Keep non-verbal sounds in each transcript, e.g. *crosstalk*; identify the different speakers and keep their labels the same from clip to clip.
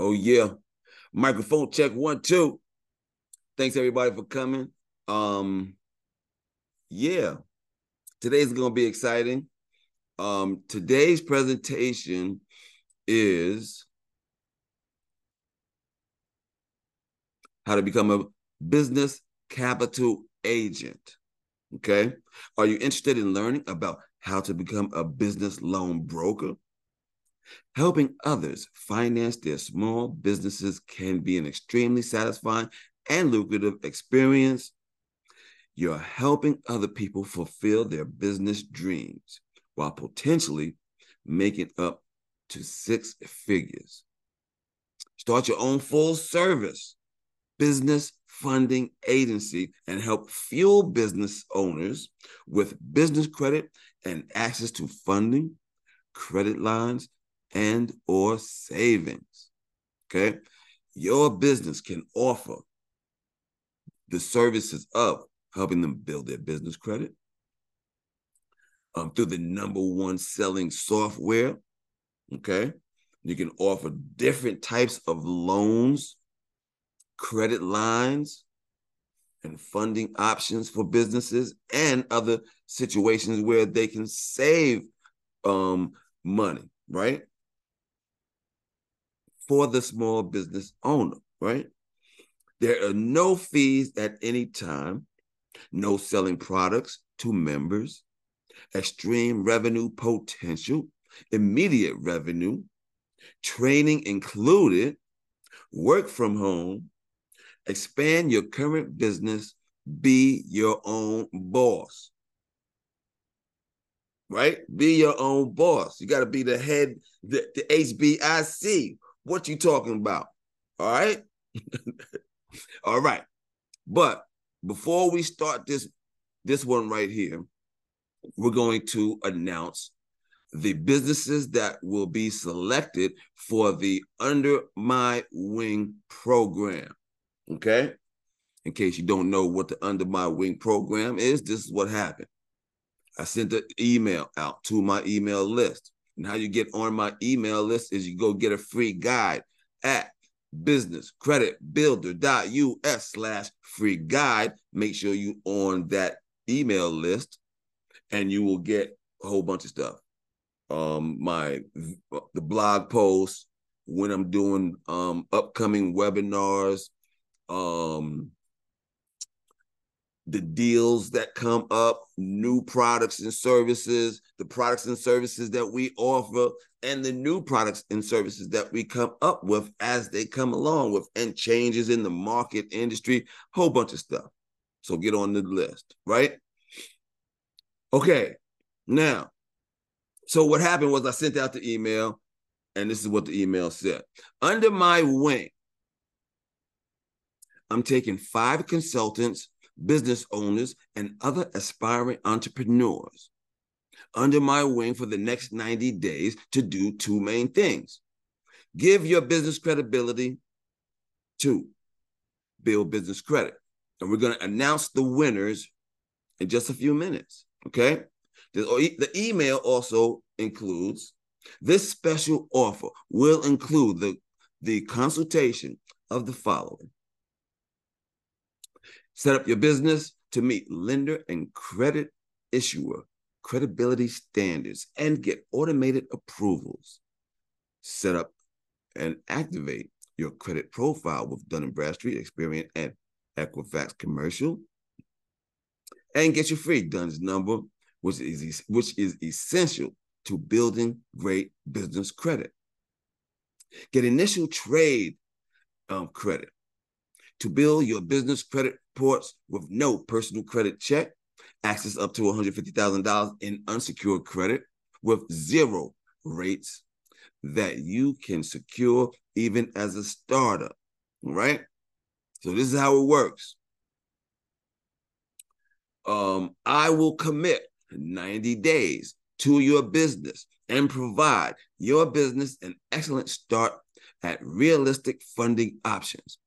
Speaker 1: Oh yeah. Microphone check one, two. Thanks everybody for coming. Um yeah. Today's gonna be exciting. Um, today's presentation is how to become a business capital agent. Okay. Are you interested in learning about how to become a business loan broker? Helping others finance their small businesses can be an extremely satisfying and lucrative experience. You're helping other people fulfill their business dreams while potentially making up to six figures. Start your own full service business funding agency and help fuel business owners with business credit and access to funding, credit lines, and or savings. Okay? Your business can offer the services of helping them build their business credit um, through the number one selling software. Okay? You can offer different types of loans credit lines and funding options for businesses and other situations where they can save um, money, right? For the small business owner, right? There are no fees at any time, no selling products to members, extreme revenue potential, immediate revenue, training included, work from home, expand your current business, be your own boss. Right? Be your own boss. You got to be the head, the, the HBIC. What you talking about? All right? *laughs* All right. But before we start this this one right here, we're going to announce the businesses that will be selected for the Under My Wing program. Okay. In case you don't know what the Under My Wing program is, this is what happened. I sent an email out to my email list. And how you get on my email list is you go get a free guide at businesscreditbuilder.us slash free guide. Make sure you on that email list and you will get a whole bunch of stuff. Um, my the blog posts, when I'm doing um upcoming webinars, um the deals that come up, new products and services, the products and services that we offer, and the new products and services that we come up with as they come along with, and changes in the market industry, whole bunch of stuff. So get on the list, right? Okay, now, so what happened was I sent out the email, and this is what the email said Under my wing, I'm taking five consultants, business owners, and other aspiring entrepreneurs under my wing for the next 90 days to do two main things give your business credibility, two, build business credit. And we're going to announce the winners in just a few minutes. Okay. The, email also includes this special offer will include the, the consultation of the following Set up your business to meet lender and credit issuer credibility standards and get automated approvals. Set up and activate your credit profile with Dun & Bradstreet, Experian, and Equifax Commercial. And get your free DUNS number, which is, which is essential to building great business credit. Get initial trade um, credit to build your business credit reports with no personal credit check, access up to $150,000 in unsecured credit with zero rates that you can secure even as a startup. Right? So this is how it works. Um, I will commit 90 days to your business and provide your business an excellent start at realistic funding options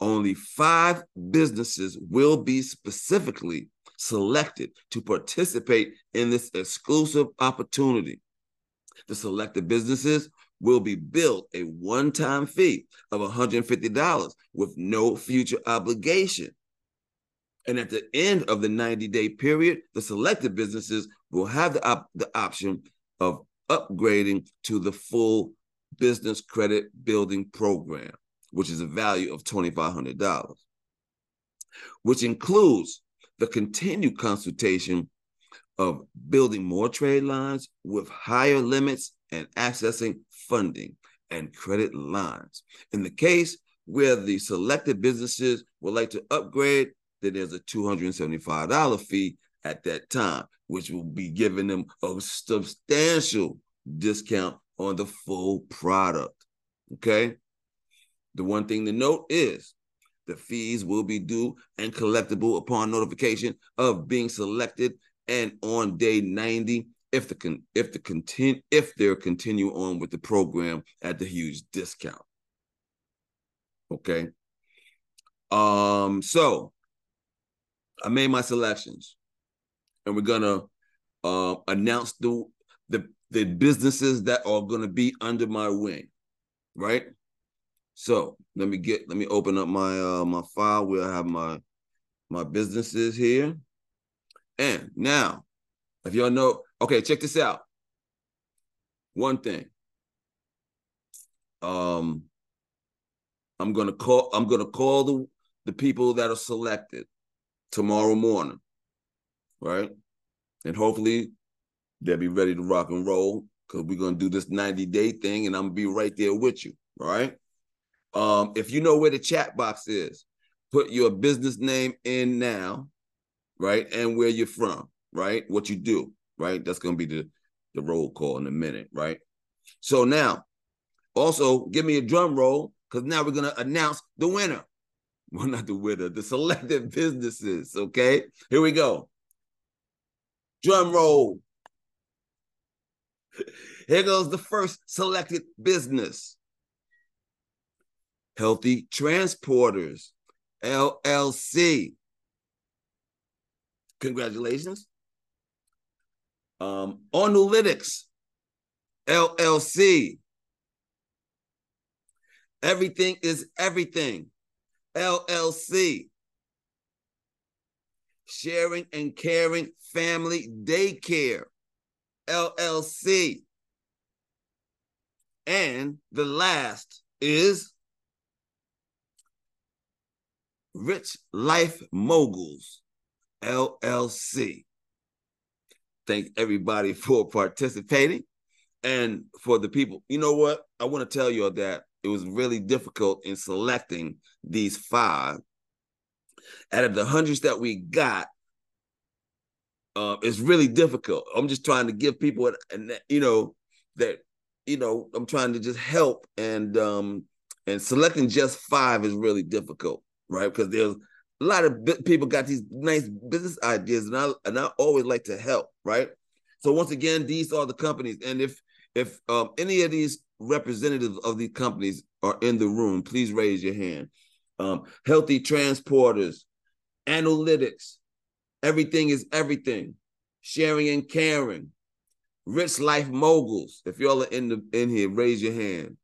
Speaker 1: only five businesses will be specifically selected to participate in this exclusive opportunity. The selected businesses will be billed a one-time fee of $150 with no future obligation. And at the end of the 90-day period, the selected businesses will have the, op- the option of upgrading to the full business credit building program, which is a value of $2,500, which includes the continued consultation of building more trade lines with higher limits and accessing funding and credit lines. In the case where the selected businesses would like to upgrade, then there's a $275 fee at that time, which will be giving them a substantial discount on the full product. Okay. The one thing to note is the fees will be due and collectible upon notification of being selected and on day 90 if the con- if the content if they're continue on with the program at the huge discount. Okay. Um so I made my selections and we're gonna uh, announce the the the businesses that are gonna be under my wing, right? So let me get let me open up my uh my file where I have my my businesses here. And now, if y'all know, okay, check this out. One thing. Um, I'm gonna call, I'm gonna call the the people that are selected tomorrow morning, right? And hopefully they'll be ready to rock and roll because we're gonna do this 90 day thing, and I'm gonna be right there with you, right? Um, if you know where the chat box is, put your business name in now right? And where you're from, right? What you do, right? That's gonna be the the roll call in a minute, right? So now, also give me a drum roll because now we're gonna announce the winner. *laughs* Well, not the winner, the selected *laughs* businesses. Okay, here we go. Drum roll. *laughs* Here goes the first selected business. Healthy Transporters, LLC. Congratulations. Um, Onulytics, LLC. Everything is everything, LLC. Sharing and Caring Family Daycare, LLC. And the last is Rich Life Moguls, LLC. Thank everybody *laughs* for participating and for the people. You know what? I want to tell you that it was really difficult in selecting these five. Out of the hundreds that we got, uh, it's really difficult. I'm just trying to give people, and you know, that you know, I'm trying to just help and um and selecting just five is really difficult, right? Because there's a lot of people got these nice business ideas, and I and I always like to help, right? So once again, these are the companies, and if if um, any of these representatives of these companies are in the room, please raise your hand. Um, healthy transporters, analytics, everything is everything, sharing and caring, rich life moguls. If y'all are in the in here, raise your hand.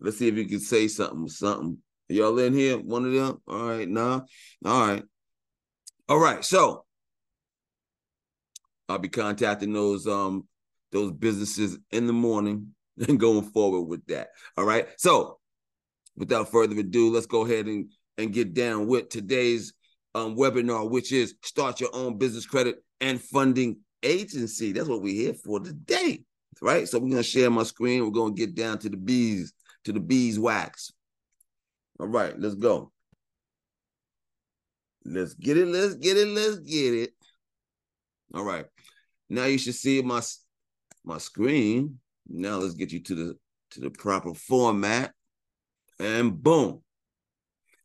Speaker 1: Let's see if you can say something, something. Y'all in here? One of them? All right, nah. All right. All right. So I'll be contacting those um those businesses in the morning *laughs* and going forward with that. All right. So without further ado, let's go ahead and, and get down with today's um, webinar, which is start your own business credit and funding agency. That's what we're here for today. Right. So we're gonna share my screen. We're gonna get down to the bees, to the beeswax. All right, let's go. Let's get it. Let's get it. Let's get it. All right. Now you should see my my screen. Now let's get you to the to the proper format. And boom.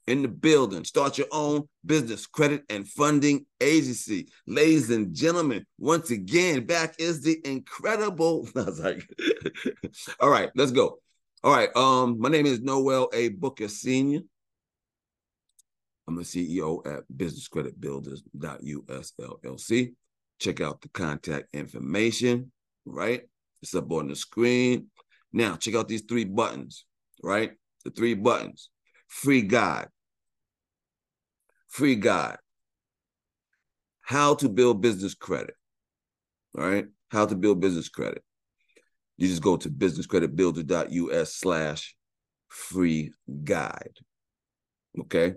Speaker 1: In the building. Start your own business credit and funding agency. Ladies and gentlemen, once again, back is the incredible. *laughs* I was like, *laughs* all right, let's go. All right. Um, my name is Noel A. Booker Sr. I'm the CEO at Business Credit Builders.us LLC. Check out the contact information, right? It's up on the screen. Now, check out these three buttons, right? The three buttons. Free guide. Free guide. How to build business credit. All right. How to build business credit. You just go to businesscreditbuilder.us slash free guide. Okay.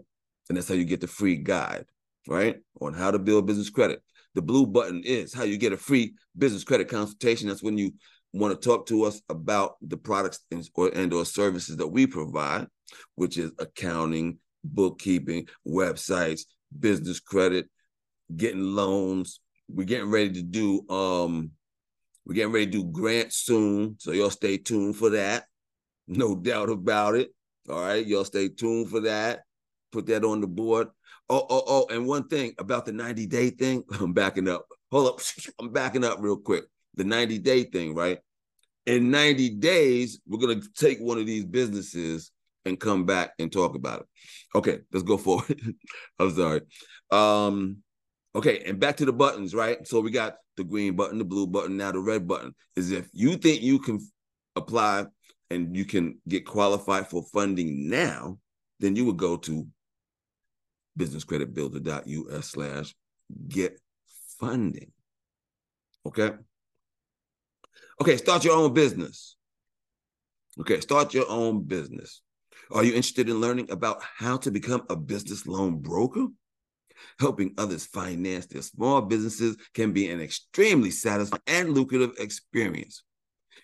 Speaker 1: And that's how you get the free guide, right? On how to build business credit. The blue button is how you get a free business credit consultation. That's when you want to talk to us about the products and or, and or services that we provide, which is accounting, bookkeeping, websites, business credit, getting loans. We're getting ready to do um we're getting ready to do grants soon. So y'all stay tuned for that. No *laughs* doubt about it. All right. Y'all stay tuned for that. Put that on the board. Oh, oh, oh, and one thing about the 90 day thing, *laughs* I'm backing up. Hold up. *laughs* I'm backing up real quick. The 90 day thing, right? In 90 days, we're to take one of these businesses and come back and talk about it. Okay, let's go forward. I'm sorry. Um, okay, and back to the buttons, right? So we got the green button, the blue button, now the red button. Is if you think you can apply and you can get qualified for funding now, then you would go to businesscreditbuilder.us slash get funding. Okay. Okay, start your own business. Okay, start your own business. Are you interested in learning about how to become a business loan broker? Helping others finance their small businesses can be an extremely satisfying and lucrative experience.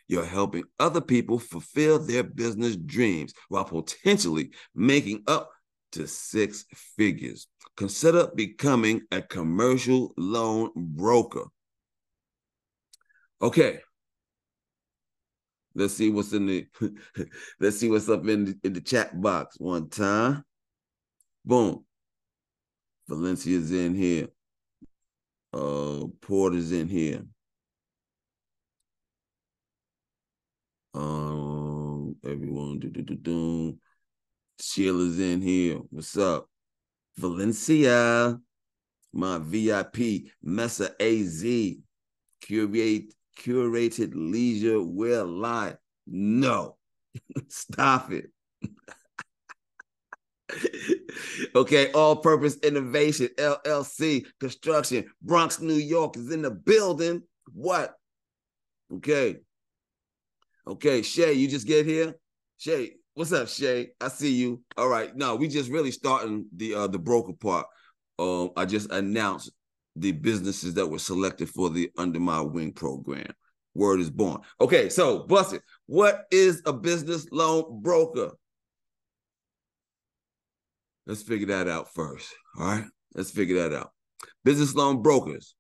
Speaker 1: You're helping other people fulfill their business dreams while potentially making up to six figures. Consider becoming a commercial loan broker. Okay. Let's see what's in the *laughs* let's see what's up in the, in the chat box one time. Boom. Valencia's in here. Uh Porter's in here. Um everyone do do do do. Sheila's in here. What's up? Valencia, my VIP, Mesa AZ, curate, curated leisure wear line. No, *laughs* stop it. *laughs* okay, all purpose innovation, LLC, construction, Bronx, New York is in the building. What? Okay. Okay, Shay, you just get here? Shay, What's up, Shay? I see you. All right. No, we just really starting the uh the broker part. Um, I just announced the businesses that were selected for the Under My Wing program. Word is born. Okay, so bust it. What is a business loan broker? Let's figure that out first. All right. Let's figure that out. Business loan brokers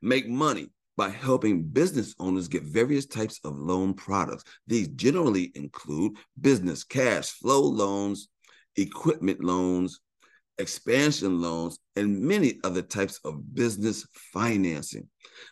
Speaker 1: make money by helping business owners get various types of loan products. These generally include business cash flow loans, equipment loans, expansion loans, and many other types of business financing.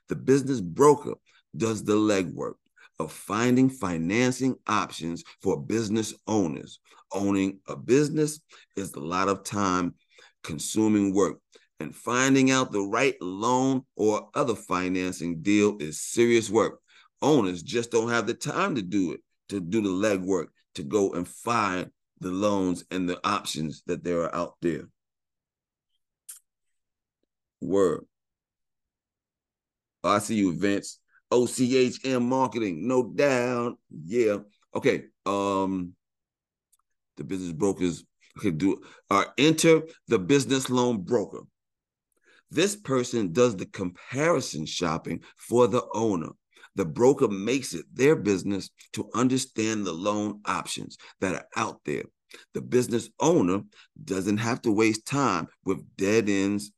Speaker 1: The business broker does the legwork of finding financing options for business owners. Owning a business is a lot of time consuming work and finding out the right loan or other financing deal is serious work. Owners just don't have the time to do it, to do the legwork, to go and find the loans and the options that there are out there. Word. Oh, I see you, Vince. OCHM marketing, no doubt. Yeah. Okay. Um, the business brokers can do uh, enter the business loan broker. This person does the comparison shopping for the owner. The broker makes it their business to understand the loan options that are out there. The business owner doesn't have to waste time with dead ends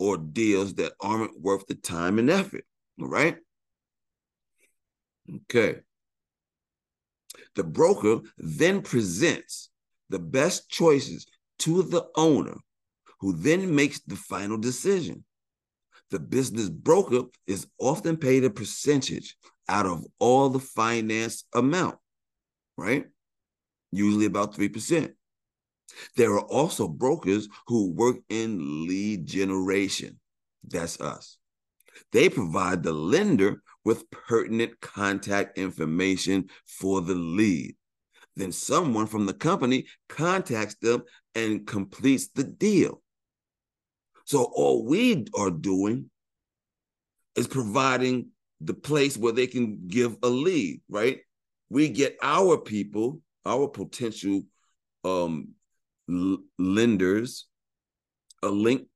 Speaker 1: or deals that aren't worth the time and effort. All right. Okay. The broker then presents the best choices to the owner who then makes the final decision. The business broker is often paid a percentage out of all the finance amount, right? Usually about 3%. There are also brokers who work in lead generation. That's us. They provide the lender with pertinent contact information for the lead. Then someone from the company contacts them and completes the deal. So all we are doing is providing the place where they can give a lead, right? We get our people, our potential um, l- lenders, a link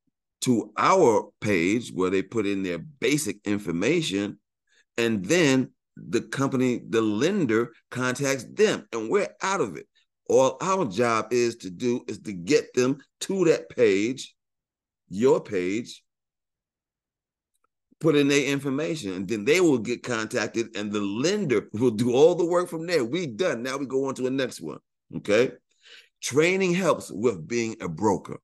Speaker 1: to our page where they put in their basic information, and then the company, the lender contacts them, and we're out of it. All our job is to do is to get them to that page, your page, put in their information, and then they will get contacted, and the lender will do all the work from there. We done. Now we go on to the next one. Okay. Training helps with being a broker,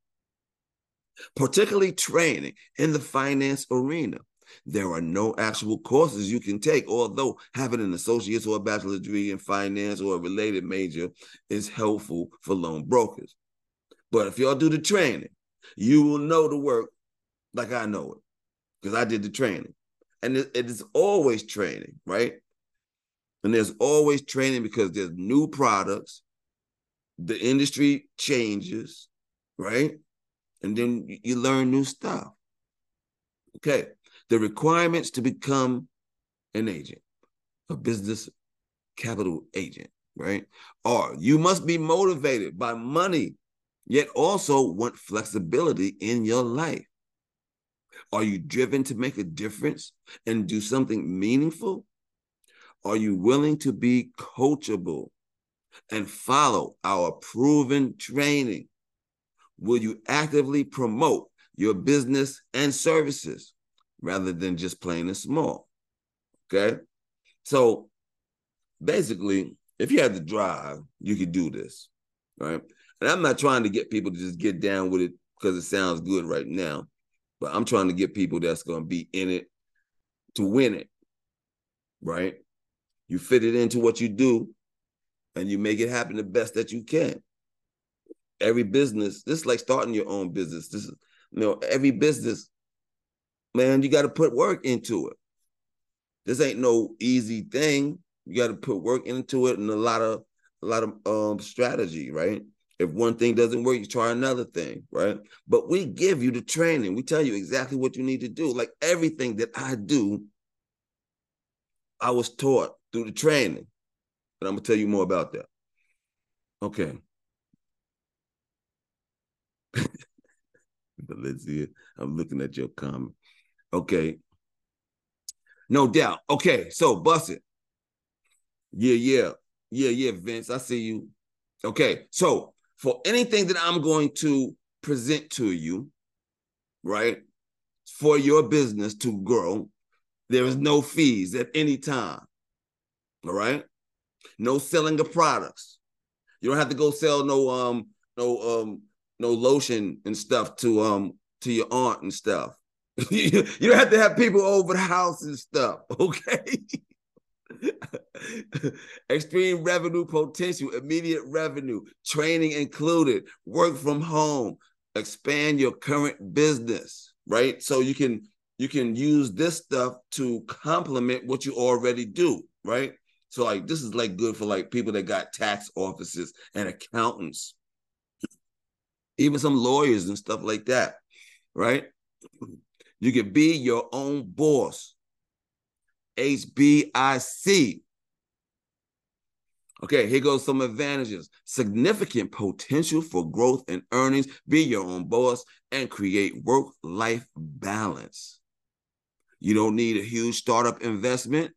Speaker 1: particularly training in the finance arena. There are no actual courses you can take, although having an associate's or a bachelor's degree in finance or a related major is helpful for loan brokers. But if y'all do the training, you will know the work like I know it because I did the training. And it, it is always training, right? And there's always training because there's new products, the industry changes, right? And then you learn new stuff. Okay. The requirements to become an agent, a business capital agent, right? Are you must be motivated by money, yet also want flexibility in your life. Are you driven to make a difference and do something meaningful? Are you willing to be coachable and follow our proven training? Will you actively promote your business and services rather than just playing it small? Okay. So basically, if you had to drive, you could do this. Right. And I'm not trying to get people to just get down with it because it sounds good right now. But I'm trying to get people that's going to be in it to win it. Right? You fit it into what you do and you make it happen the best that you can. Every business, this is like starting your own business. This is, you know, every business, man, you got to put work into it. This ain't no easy thing. You got to put work into it and a lot of a lot of um strategy, right? If one thing doesn't work, you try another thing, right? But we give you the training. We tell you exactly what you need to do. Like everything that I do, I was taught through the training. And I'm gonna tell you more about that. Okay. *laughs* Valencia, I'm looking at your comment. Okay. No doubt. Okay, so bust it. Yeah, yeah. Yeah, yeah, Vince. I see you. Okay, so for anything that I'm going to present to you, right, for your business to grow, there is no fees at any time. All right. No selling of products. You don't have to go sell no um no um no lotion and stuff to um to your aunt and stuff. *laughs* you don't have to have people over the house and stuff. *laughs* Okay. Extreme revenue potential, immediate revenue, training included, work from home, expand your current business, right? So you can you can use this stuff to complement what you already do, right? So like this is like good for like people that got tax offices and accountants, even some lawyers and stuff like that, right? You can be your own boss HBIC. Okay, here goes some advantages. Significant potential for growth and earnings. Be your own boss and create work life balance. You don't need a huge startup investment.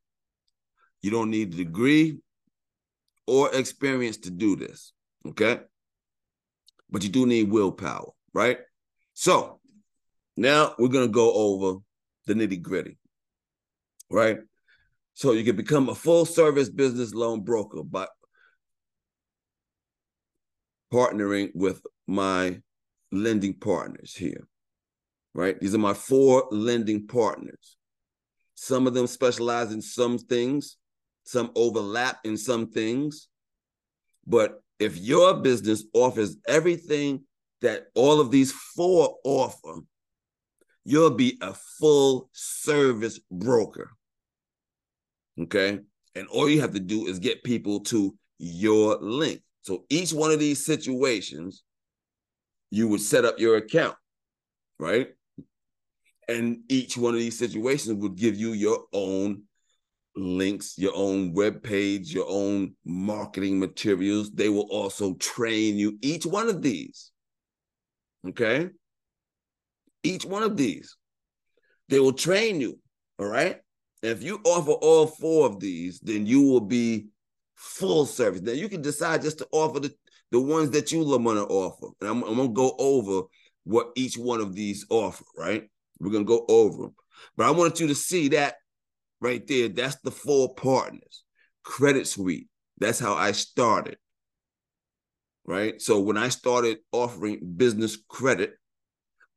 Speaker 1: You don't need a degree or experience to do this. Okay. But you do need willpower, right? So now we're going to go over the nitty gritty right? So you can become a full service business loan broker by partnering with my lending partners here, right? These are my four lending partners. Some of them specialize in some things, some overlap in some things. But if your business offers everything that all of these four offer, you'll be a full service broker. Okay. And all you have to do is get people to your link. So each one of these situations, you would set up your account, right? And each one of these situations would give you your own links, your own web page, your own marketing materials. They will also train you each one of these. Okay? Each one of these. They will train you. All right? If you offer all four of these, then you will be full service. Now you can decide just to offer the, the ones that you want to offer. And I'm, I'm going to go over what each one of these offer, right? We're going to go over them. But I wanted you to see that right there. That's the four partners. Credit Suite. That's how I started. Right. So when I started offering business credit,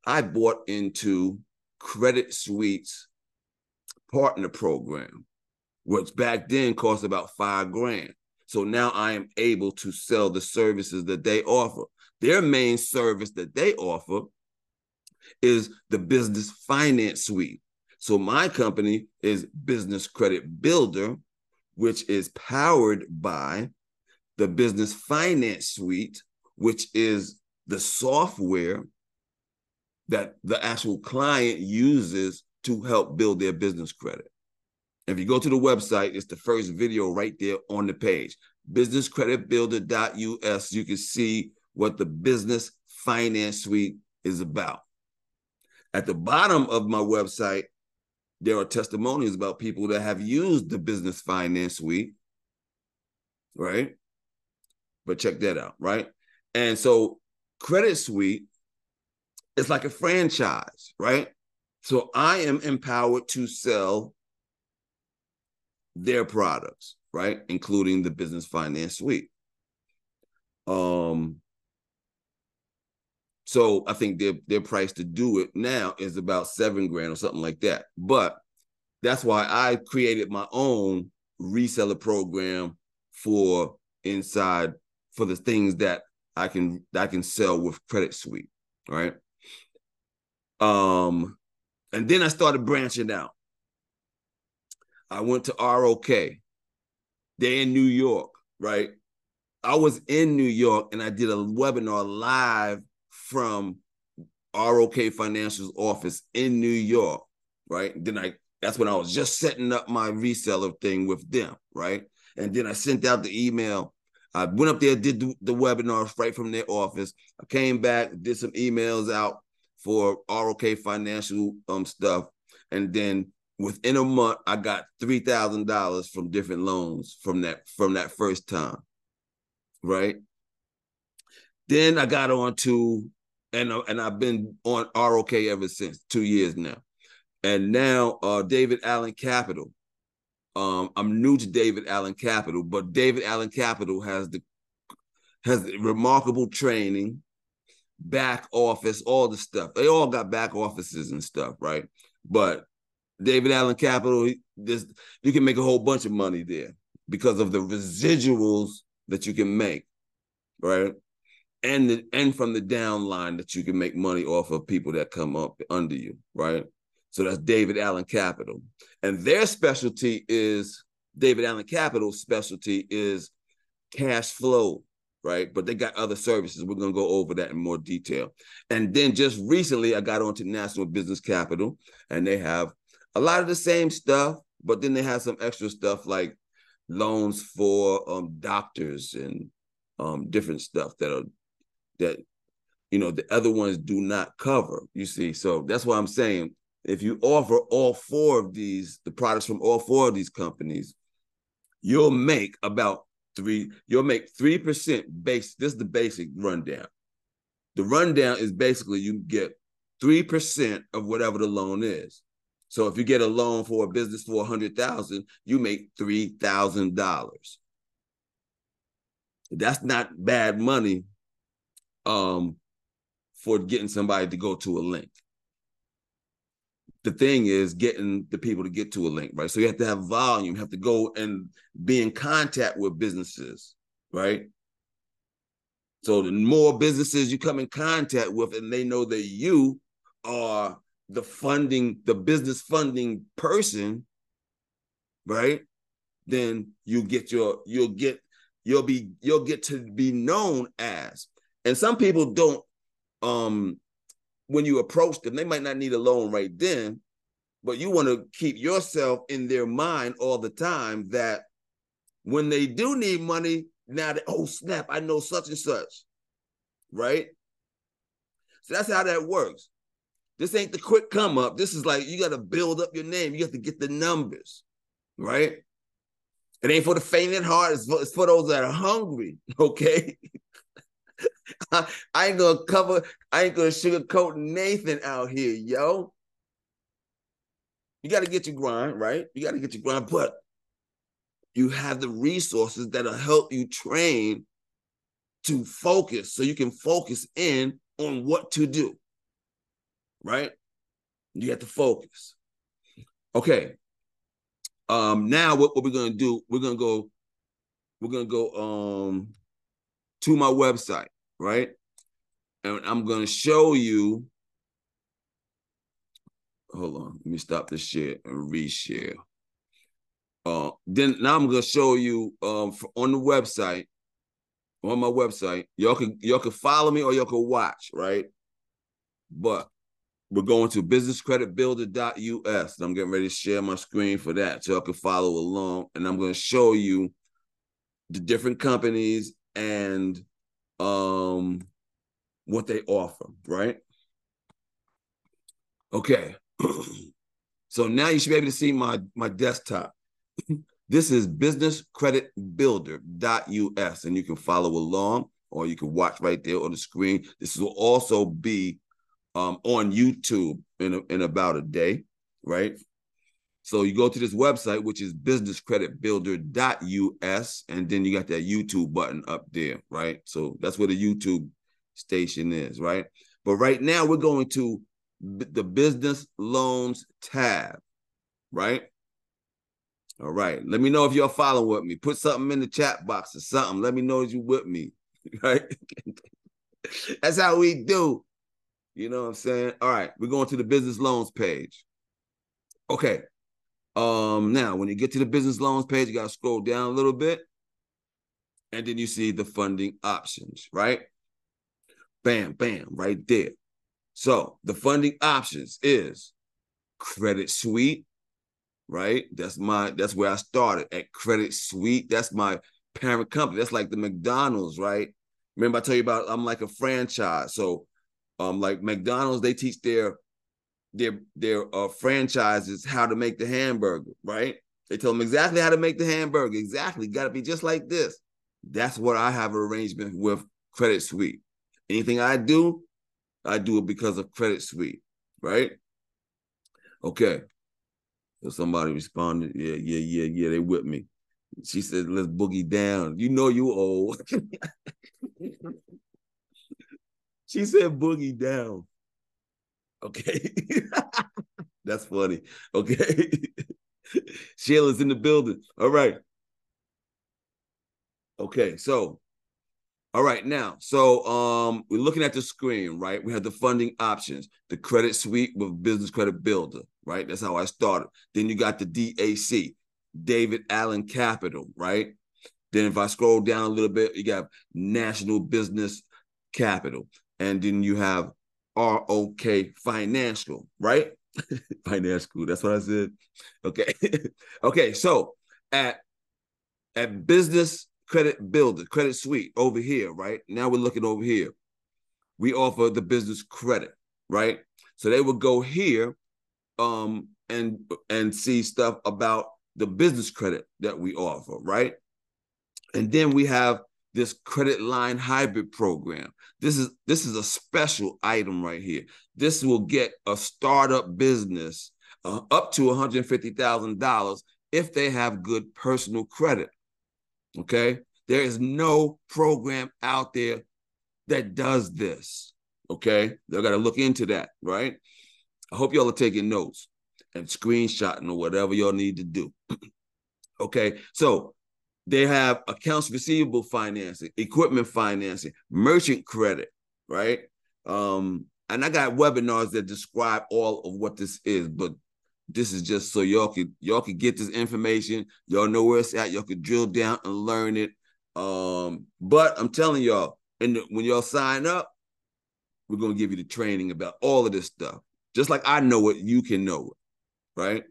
Speaker 1: I bought into Credit Suite's partner program, which back then cost about five grand. So now I am able to sell the services that they offer. Their main service that they offer is the business finance suite. So my company is Business Credit Builder, which is powered by the Business Finance Suite, which is the software that the actual client uses to help build their business credit. If you go to the website, it's the first video right there on the page. Businesscreditbuilder.us. You can see what the business finance suite is about. At the bottom of my website, there are testimonials about people that have used the business finance suite, right? But check that out, right? And so Credit Suite is like a franchise, right? So I am empowered to sell their products, right? Including the business finance suite. Um, so I think their their price to do it now is about seven grand or something like that. But that's why I created my own reseller program for inside for the things that I can that I can sell with Credit Suite, right? Um, and then I started branching out. I went to ROK. They're in New York, right? I was in New York and I did a webinar live from ROK Financial's office in New York, right? Then I that's when I was just setting up my reseller thing with them, right? And then I sent out the email. I went up there, did the, the webinar right from their office. I came back, did some emails out for ROK Financial um stuff, and then within a month, I got three thousand dollars from different loans from that from that first time, right? Then I got on to and uh, and I've been on ROK ever since two years now, and now uh, David Allen Capital. Um, I'm new to David Allen Capital, but David Allen Capital has the has remarkable training, back office, all the stuff. They all got back offices and stuff, right? But David Allen Capital, this you can make a whole bunch of money there because of the residuals that you can make, right? and the, and from the downline that you can make money off of people that come up under you, right? So that's David Allen Capital, and their specialty is David Allen Capital's specialty is cash flow, right? But they got other services. We're gonna go over that in more detail. And then just recently, I got onto National Business Capital, and they have a lot of the same stuff, but then they have some extra stuff like loans for um, doctors and um, different stuff that are that you know the other ones do not cover you see so that's why i'm saying if you offer all four of these the products from all four of these companies you'll make about three you'll make three percent base this is the basic rundown. The rundown is basically you get three percent of whatever the loan is. So if you get a loan for a business for a hundred thousand you make three thousand dollars. That's not bad money um, for getting somebody to go to a link. The thing is getting the people to get to a link, right? So you have to have volume, you have to go and be in contact with businesses, right? So the more businesses you come in contact with and they know that you are the funding, the business funding person, right? Then you get your you'll get you'll be you'll get to be known as. And some people don't um when you approach them, they might not need a loan right then, but you want to keep yourself in their mind all the time that when they do need money, now that oh snap, I know such and such, right? So that's how that works. This ain't the quick come up. This is like you got to build up your name. You have to get the numbers, right? It ain't for the faint at heart. It's for, it's for those that are hungry. *laughs* Okay. *laughs* I, ain't gonna cover. I ain't gonna sugarcoat Nathan out here, yo. You got to get your grind right. You got to get your grind, but you have the resources that'll help you train to focus, so you can focus in on what to do right? You have to focus. Okay. Um, now what, what we're gonna do, we're gonna go, we're gonna go um to my website, right? And I'm gonna show you. Hold on, let me stop the share and reshare. Uh, then now I'm gonna show you um for, on the website, on my website. Y'all can y'all can follow me or y'all can watch, right? But we're going to businesscreditbuilder.us. And I'm getting ready to share my screen for that so I can follow along. And I'm going to show you the different companies and um what they offer, right? Okay. *clears throat* so now you should be able to see my my desktop. *clears throat* this is businesscreditbuilder.us and you can follow along or you can watch right there on the screen. This will also be um, on YouTube in, a, in about a day, right? So you go to this website, which is businesscreditbuilder.us, and then you got that YouTube button up there, right? So that's where the YouTube station is, right? But right now we're going to the business loans tab, right? All right. Let me know if you're following with me. Put something in the chat box or something. Let me know if you're with me, *laughs* right? *laughs* that's how we do. You know what I'm saying? All right, we're going to the business loans page. Okay. Um, now when you get to the business loans page, you gotta scroll down a little bit, and then you see the funding options, right? Bam, bam, right there. So the funding options is Credit Suite, right? That's my that's where I started at Credit Suite. That's my parent company. That's like the McDonald's, right? Remember I tell you about I'm like a franchise. So um, like McDonald's, they teach their their their uh, franchises how to make the hamburger, right? They tell them exactly how to make the hamburger. Exactly, got to be just like this. That's what I have an arrangement with Credit Suite. Anything I do, I do it because of Credit Suite, right? Okay. So somebody responded, yeah, yeah, yeah, yeah, they with me. She said, let's boogie down. You know you old. *laughs* She said boogie down. Okay. *laughs* That's funny. Okay. *laughs* Sheila's in the building. All right. Okay, so all right now. So um we're looking at the screen, right? We have the funding options, the credit suite with business credit builder, right? That's how I started. Then you got the DAC, David Allen Capital, right? Then if I scroll down a little bit, you got National Business Capital and then you have ROK Financial, right? *laughs* Financial. That's what I said. Okay. *laughs* okay. So at at Business Credit Builder, Credit Suite over here, right? Now we're looking over here. We offer the business credit, right? So they would go here um and and see stuff about the business credit that we offer, right? And then we have this credit line hybrid program. This is this is a special item right here. This will get a startup business uh, up to $150,000 if they have good personal credit. Okay? There is no program out there that does this. Okay? They got to look into that, right? I hope y'all are taking notes and screenshotting or whatever y'all need to do. *clears throat* okay? So, they have accounts receivable financing, equipment financing, merchant credit, right? Um, and I got webinars that describe all of what this is, but this is just so y'all could y'all could get this information. Y'all know where it's at. Y'all could drill down and learn it. Um, but I'm telling y'all, and when y'all sign up, we're gonna give you the training about all of this stuff. Just like I know it, you can know it, right?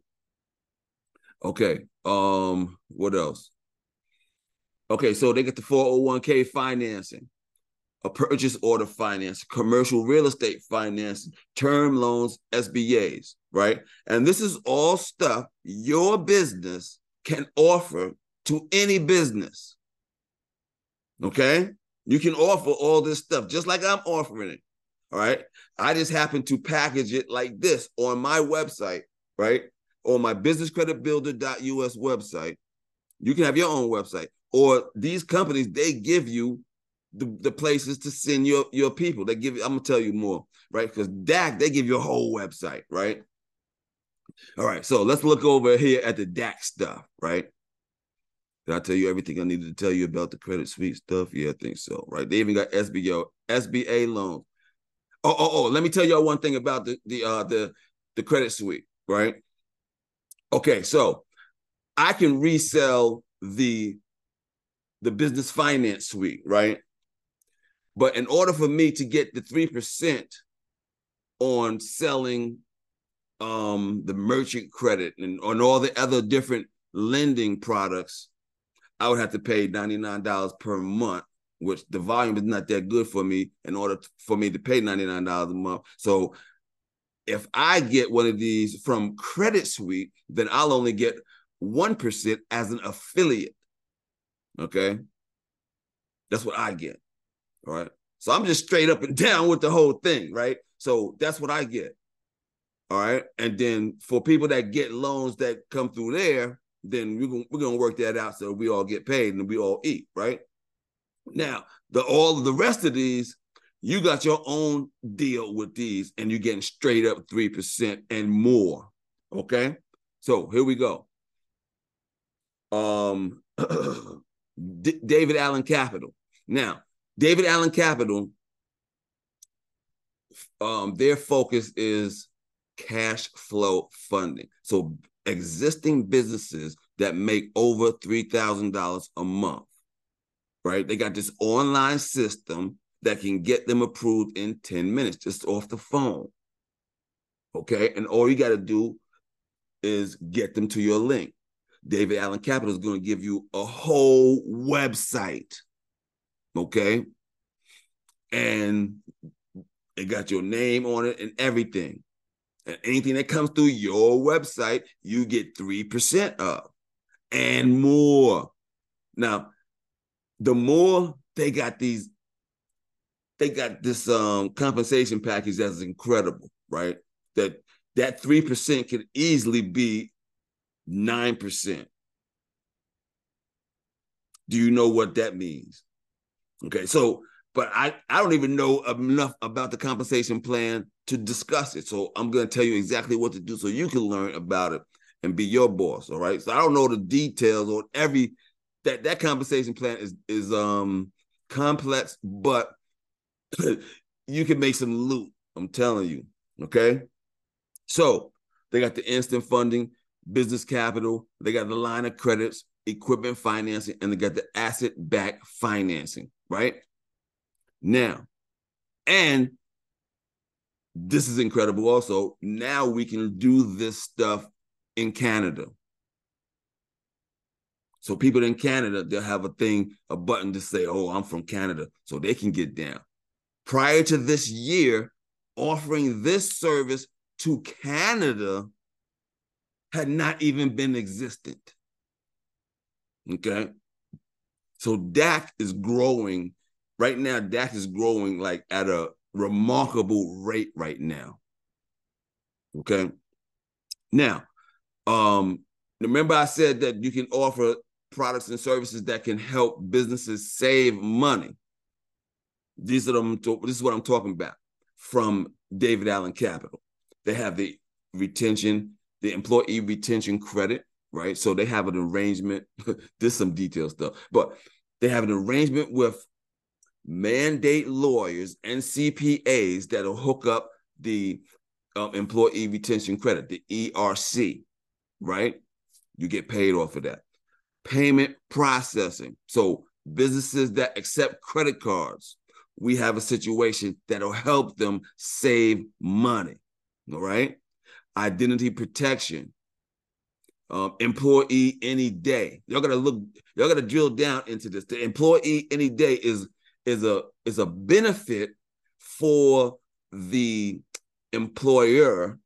Speaker 1: Okay. Um, what else? Okay, so they get the 401k financing a purchase order finance, commercial real estate finance, term loans, SBAs, right? And this is all stuff your business can offer to any business. Okay? You can offer all this stuff just like I'm offering it. All right. I just happen to package it like this on my website, right? On my businesscreditbuilder.us website. You can have your own website. Or these companies, they give you the, the places to send your your people. They give you, I'm gonna tell you more, right? Because DAC, they give you a whole website, right? All right, so let's look over here at the DAC stuff, right? Did I tell you everything I needed to tell you about the credit suite stuff? Yeah, I think so, right? They even got SBO, SBA loans. Oh, oh, oh, let me tell y'all one thing about the the uh the the credit suite, right? Okay, so I can resell the the business finance suite, right? But in order for me to get the 3% on selling um, the merchant credit and on all the other different lending products, I would have to pay $99 per month, which the volume is not that good for me in order for me to pay $99 a month. So if I get one of these from Credit Suite, then I'll only get 1% as an affiliate. Okay. That's what I get. All right. So I'm just straight up and *laughs* down with the whole thing, right? So that's what I get. All right. And then for people that get loans that come through there, then we're gonna, we're gonna work that out so we all get paid and we all eat, right? Now, the all of the rest of these, you got your own deal with these, and you're getting straight up 3% and more. Okay. So here we go. Um *clears throat* D- David Allen Capital. Now, David Allen Capital, um, their focus is cash flow funding. So existing businesses that make over $3,000 a month, right? They got this online system that can get them approved in 10 minutes just off the phone. Okay. And all you got to do is get them to your link. David Allen Capital is going to give you a whole website Okay. And it got your name on it and everything. And anything that comes through your website, you get 3% of and more. Now, the more they got these, they got this um compensation package that's incredible, right? That that 3% could easily be 9%. Do you know what that means? Okay, so but I I don't even know enough about the compensation plan to discuss it. So I'm going to tell you exactly what to do so you can learn about it and be your boss. All right. So I don't know the details on every that that compensation plan is is um complex, but *clears throat* you can make some loot. I'm telling you. Okay. So they got the instant funding, business capital, they got the line of credits, equipment financing, and they got the asset backed financing right? Now, and this is incredible also. Now we can do this stuff in Canada. So people in Canada, they'll have a thing, a button to say, oh, I'm from Canada. So they can get down. Prior to this year, offering this service to Canada had not even been existent. Okay. So DAC is growing right now. DAC is growing like at a remarkable rate right now. Okay. Now, um, remember I said that you can offer products and services that can help businesses save money. These are them. This is what I'm talking about from David Allen Capital. They have the retention, the employee retention credit right? So they have an arrangement. *laughs* There's some detail stuff, but they have an arrangement with mandate lawyers and CPAs that'll hook up the um, employee retention credit, the ERC, right? You get paid off of that. Payment processing. So businesses that accept credit cards, we have a situation that'll help them save money. All right. Identity protection. Um, employee any day. Y'all gotta look, y'all gotta drill down into this. The employee any day is is a is a benefit for the employer,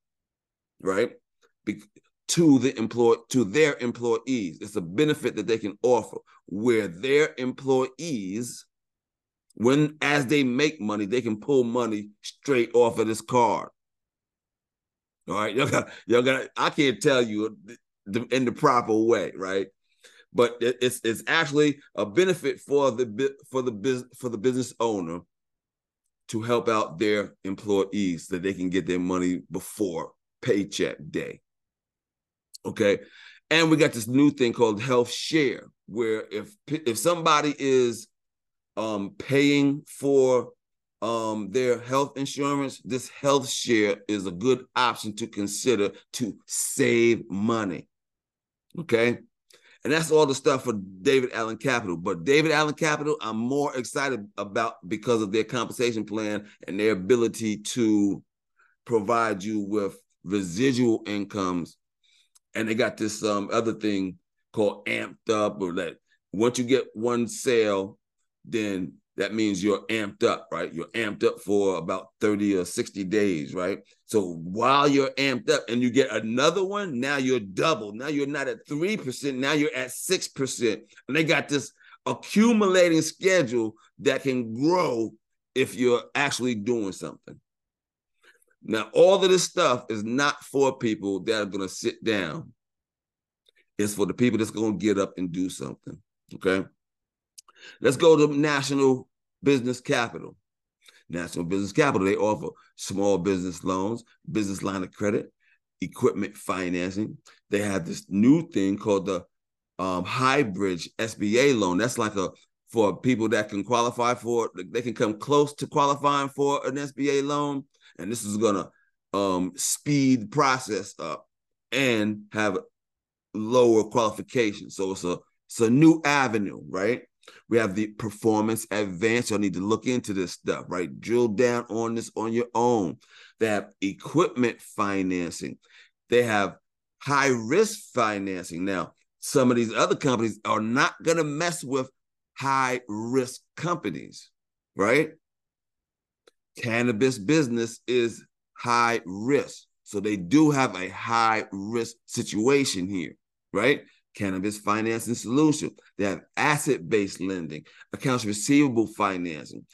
Speaker 1: right? Be- to the employ to their employees. It's a benefit that they can offer where their employees, when as they make money, they can pull money straight off of this card. All right, y'all got y'all got. I can't tell you in the proper way, right? But it's it's actually a benefit for the for the business for the business owner to help out their employees that they can get their money before paycheck day. Okay. And we got this new thing called health share, where if if somebody is um, paying for um, their health insurance, this health share is a good option to consider to save money. Okay. And that's all the stuff for David Allen Capital. But David Allen Capital, I'm more excited about because of their compensation plan and their ability to provide you with residual incomes. And they got this um, other thing called amped up, or that once you get one sale, then that means you're amped up, right? You're amped up for about 30 or 60 days, right? So while you're amped up and you get another one, now you're double. Now you're not at 3%, now you're at 6%. And they got this accumulating schedule that can grow if you're actually doing something. Now, all of this stuff is not for people that are going to sit down. It's for the people that's going to get up and do something. Okay. Let's go to National Business Capital. National Business Capital, they offer small business loans, business line of credit, equipment financing. They have this new thing called the um, hybrid SBA loan. That's like a for people that can qualify for it. they can come close to qualifying for an SBA loan, and this is gonna um, speed the process up and have lower qualifications. So it's a it's a new avenue, right? We have the performance advance. You'll need to look into this stuff, right? Drill down on this on your own. They have equipment financing. They have high risk financing. Now, some of these other companies are not going to mess with high risk companies, right? Cannabis business is high risk. So they do have a high risk situation here, right? Cannabis financing solution. They have asset-based lending, accounts receivable financing,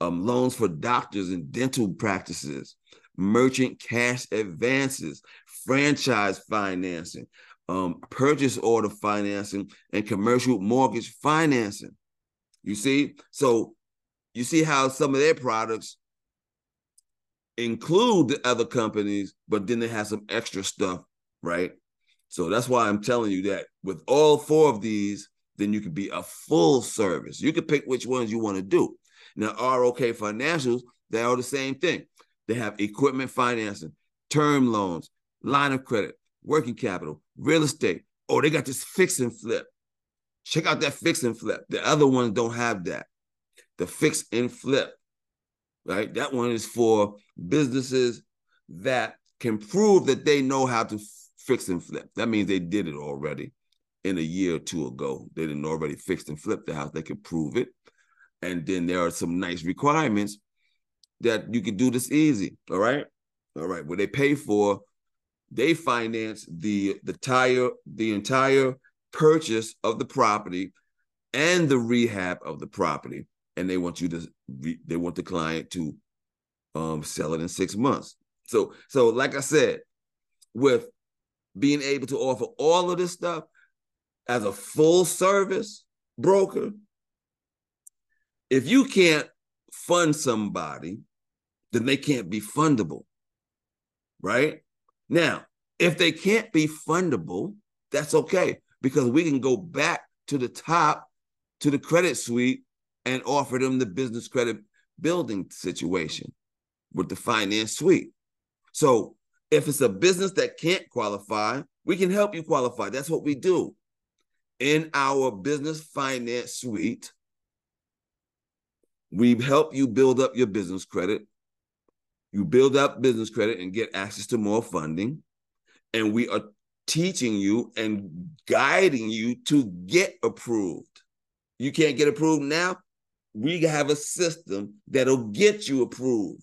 Speaker 1: um, loans for doctors and dental practices, merchant cash advances, franchise financing, um, purchase order financing, and commercial mortgage financing. You see, so you see how some of their products include the other companies, but then they have some extra stuff, right? So that's why I'm telling you that with all four of these, then you can be a full service. You can pick which ones you want to do. Now, ROK Financials, they are the same thing. They have equipment financing, term loans, line of credit, working capital, real estate. Oh, they got this fix and flip. Check out that fix and flip. The other ones don't have that. The fix and flip, right? That one is for businesses that can prove that they know how to fix and flip. That means they did it already in a year or two ago. They didn't already fix and flip the house. They can prove it. And then there are some nice requirements that you can do this easy. All right. All right. What they pay for, they finance the the tire, the entire purchase of the property and the rehab of the property. And they want you to they want the client to um sell it in six months. So so like I said, with being able to offer all of this stuff as a full service broker, if you can't fund somebody, then they can't be fundable. Right? Now, if they can't be fundable, that's okay because we can go back to the top to the credit suite and offer them the business credit building situation with the finance suite. So if it's a business that can't qualify, we can help you qualify. That's what we do. In our business finance suite, we help you build up your business credit. You build up business credit and get access to more funding. And we are teaching you and guiding you to get approved. You can't get approved now. We have a system that'll get you approved.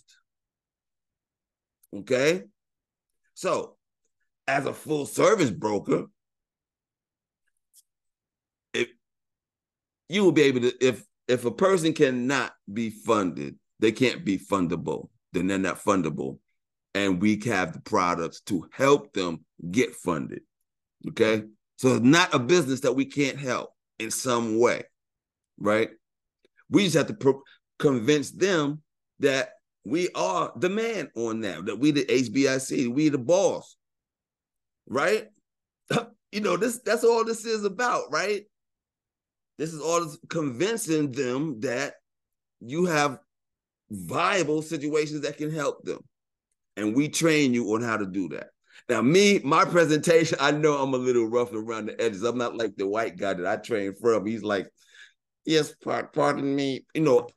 Speaker 1: Okay? So, as a full service broker, if you will be able to if if a person cannot be funded, they can't be fundable, then they're not fundable. And we have the products to help them get funded. Okay. So it's not a business that we can't help in some way, right? We just have to pro- convince them that we are the man on that, that we the HBIC, we the boss, right? *laughs* you know, this that's all this is about, right? This is all convincing them that you have viable situations that can help them. And we train you on how to do that. Now, me, my presentation, I know I'm a little rough around the edges. I'm not like the white guy that I trained from. He's like, yes, pardon me. You know,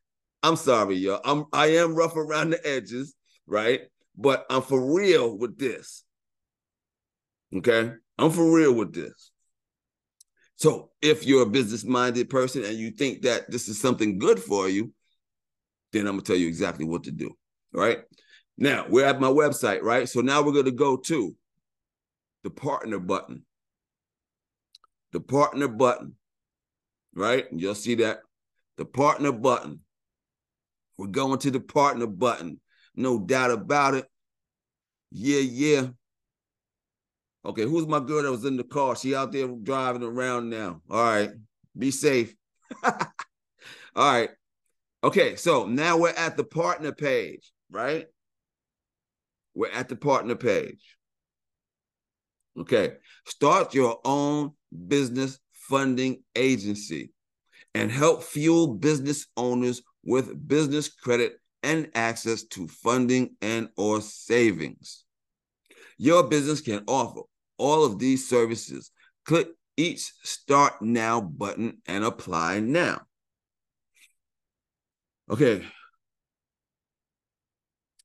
Speaker 1: I'm sorry, y'all. I'm I am rough around the edges, right? But I'm for real with this. Okay? I'm for real with this. So if you're a business-minded person and you think that this is something good for you, then I'm gonna tell you exactly what to do. Right now, we're at my website, right? So now we're gonna go to the partner button. The partner button, right? You'll see that the partner button. We're going to the partner button, no doubt about it. Yeah, yeah. Okay, who's my girl that was in the car? She out there driving around now. All right, be safe. *laughs* All right. Okay, so now we're at the partner page, right? We're at the partner page. Okay, start your own business funding agency and help fuel business owners with business credit and access to funding and or savings. Your business can offer all of these services. Click each Start Now button and apply now. Okay.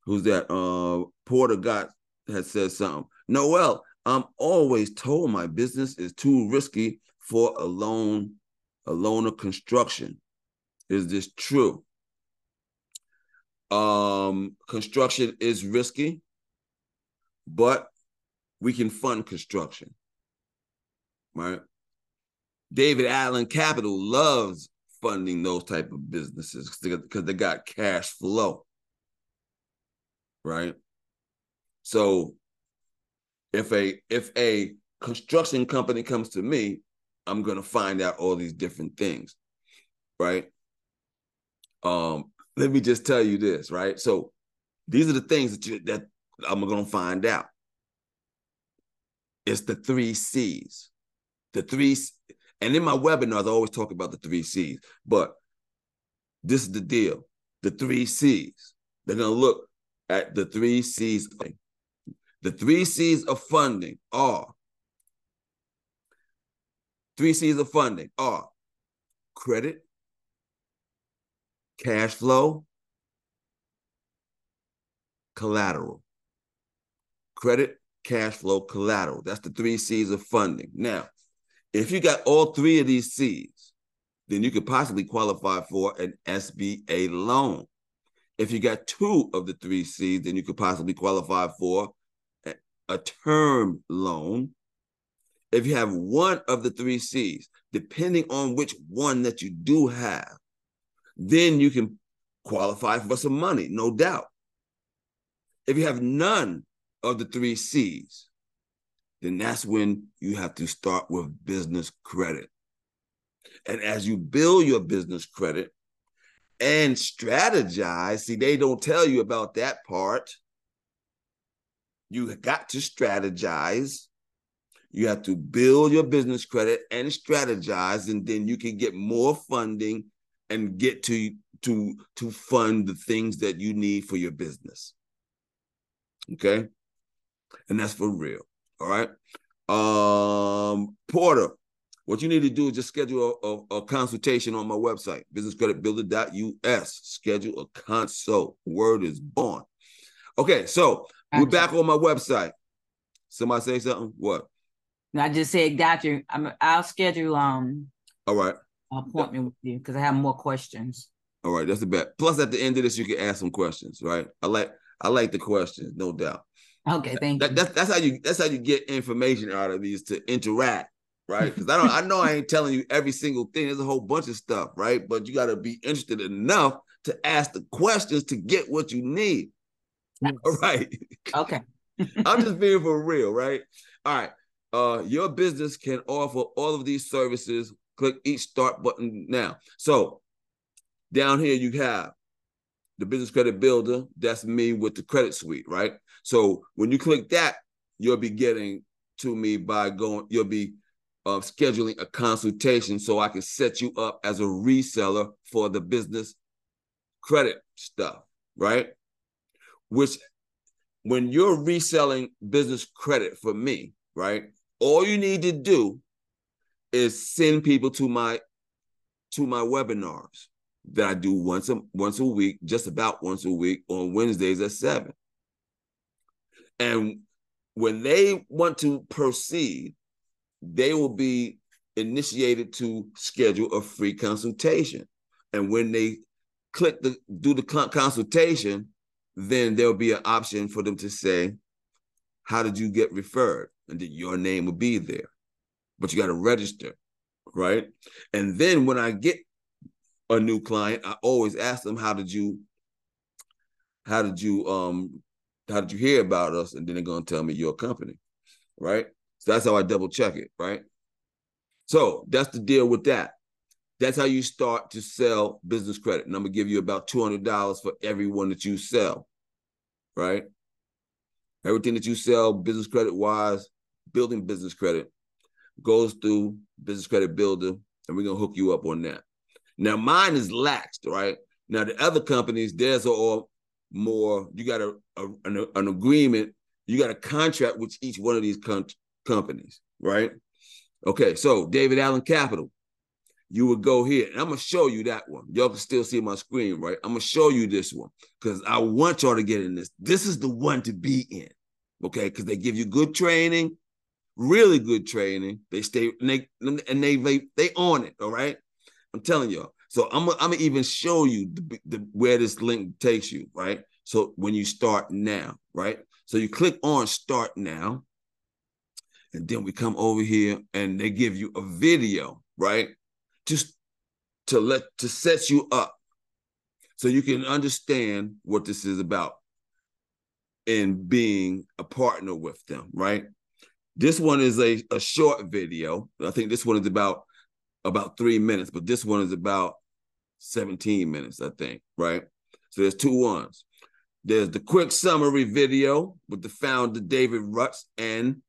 Speaker 1: Who's that? Uh, Porter got has said something. Noel, I'm always told my business is too risky for a loan, a loan of construction. Is this true? Um, construction is risky, but we can fund construction. Right? David Allen Capital loves funding those type of businesses because they got cash flow. Right? So if a if a construction company comes to me, I'm gonna find out all these different things. Right? Um, let me just tell you this, right? So these are the things that you that I'm gonna find out. It's the three C's. The three, and in my webinars, I always talk about the three C's, but this is the deal. The three C's. They're gonna look at the three C's. The three C's of funding are three C's of funding are credit, cash flow, collateral. Credit, cash flow, collateral. That's the three C's of funding. Now, if you got all three of these C's, then you could possibly qualify for an SBA loan. If you got two of the three C's, then you could possibly qualify for a, term loan. If you have one of the three C's, depending on which one that you do have, then you can qualify for some money, no doubt. If you have none of the three C's, then that's when you have to start with business credit. And as you build your business credit and strategize, see, they don't tell you about that part. You got to strategize. You have to build your business credit and strategize, and then you can get more funding and get to to to fund the things that you need for your business. Okay? And that's for real. All right. Um Porter, what you need to do is just schedule a, a, a consultation on my website, businesscreditbuilder.us. Schedule a consult. Word is born. Okay, so we're back on my website. Somebody say something? What?
Speaker 2: I just said, got you. I'm, I'll schedule um.
Speaker 1: All right.
Speaker 2: Appointment with you because I have more questions.
Speaker 1: All right, that's the bet. Plus, at the end of this, you can ask some questions. Right? I like I like the questions, no doubt.
Speaker 2: Okay, thank
Speaker 1: that,
Speaker 2: you.
Speaker 1: That's that's how you that's how you get information out of these to interact, right? Because I don't I know I ain't telling you every single thing. There's a whole bunch of stuff, right? But you got to be interested enough to ask the questions to get what you need. All *laughs* right.
Speaker 2: Okay. *laughs*
Speaker 1: I'm just being for real, right? All right. Uh, your business can offer all of these services. Click each start button now. So down here you have the business credit builder. That's me with the credit suite, right? So when you click that, you'll be getting to me by going. You'll be uh, scheduling a consultation so I can set you up as a reseller for the business credit stuff, right? Which when you're reselling business credit for me, right? All you need to do is send people to my to my webinars that I do once a once a week, just about once a week on Wednesdays at seven. And when they want to proceed, they will be initiated to schedule a free consultation. And when they click the do the consultation, then there'll be an option for them to say, How did you get referred? And your name will be there. But you got to register, right? And then when I get a new client, I always ask them, How did you how did you um how did you hear about us? And then they're gonna tell me your company, right? So that's how I double check it, right? So that's the deal with that. That's how you start to sell business credit. And I'm gonna give you about $200 for everyone that you sell, right? Everything that you sell, business credit wise, building business credit, goes through Business Credit Builder, and we're gonna hook you up on that. Now, mine is laxed, right? Now, the other companies, theirs are all more. You got a, a an, an, agreement. You got a contract with each one of these com- companies, right? Okay, so David Allen Capital, you would go here. And I'm gonna show you that one. Y'all can still see my screen, right? I'm gonna show you this one because I want y'all to get in this. This is the one to be in, okay? Because they give you good training, really good training. They stay and they and they they, they on it. All right, I'm telling y'all. So I'm gonna, even show you the, the where this link takes you, right? So when you start now, right? So you click on start now, and then we come over here and they give you a video, right? just to let to set you up so you can understand what this is about in being a partner with them, right? This one is a, a short video. I think this one is about about three minutes, but this one is about 17 minutes, I think, right? So there's two ones. There's the quick summary video with the founder David Rutz, and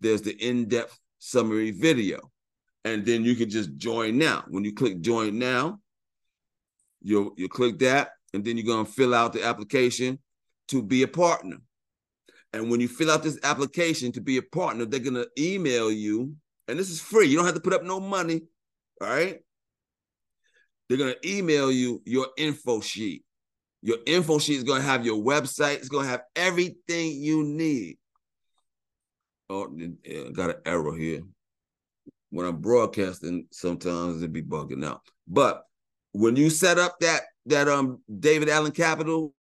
Speaker 1: there's the in-depth summary video and then you can just join now. When you click join now, you'll you click that, and then you're gonna fill out the application to be a partner. And when you fill out this application to be a partner, they're gonna email you, and this is free. You don't have to put up no money. All right. They're gonna email you your info sheet. Your info sheet is gonna have your website. It's gonna have everything you need. Oh, I got an error here when I'm broadcasting, sometimes it be bugging out. But when you set up that that um David Allen Capital,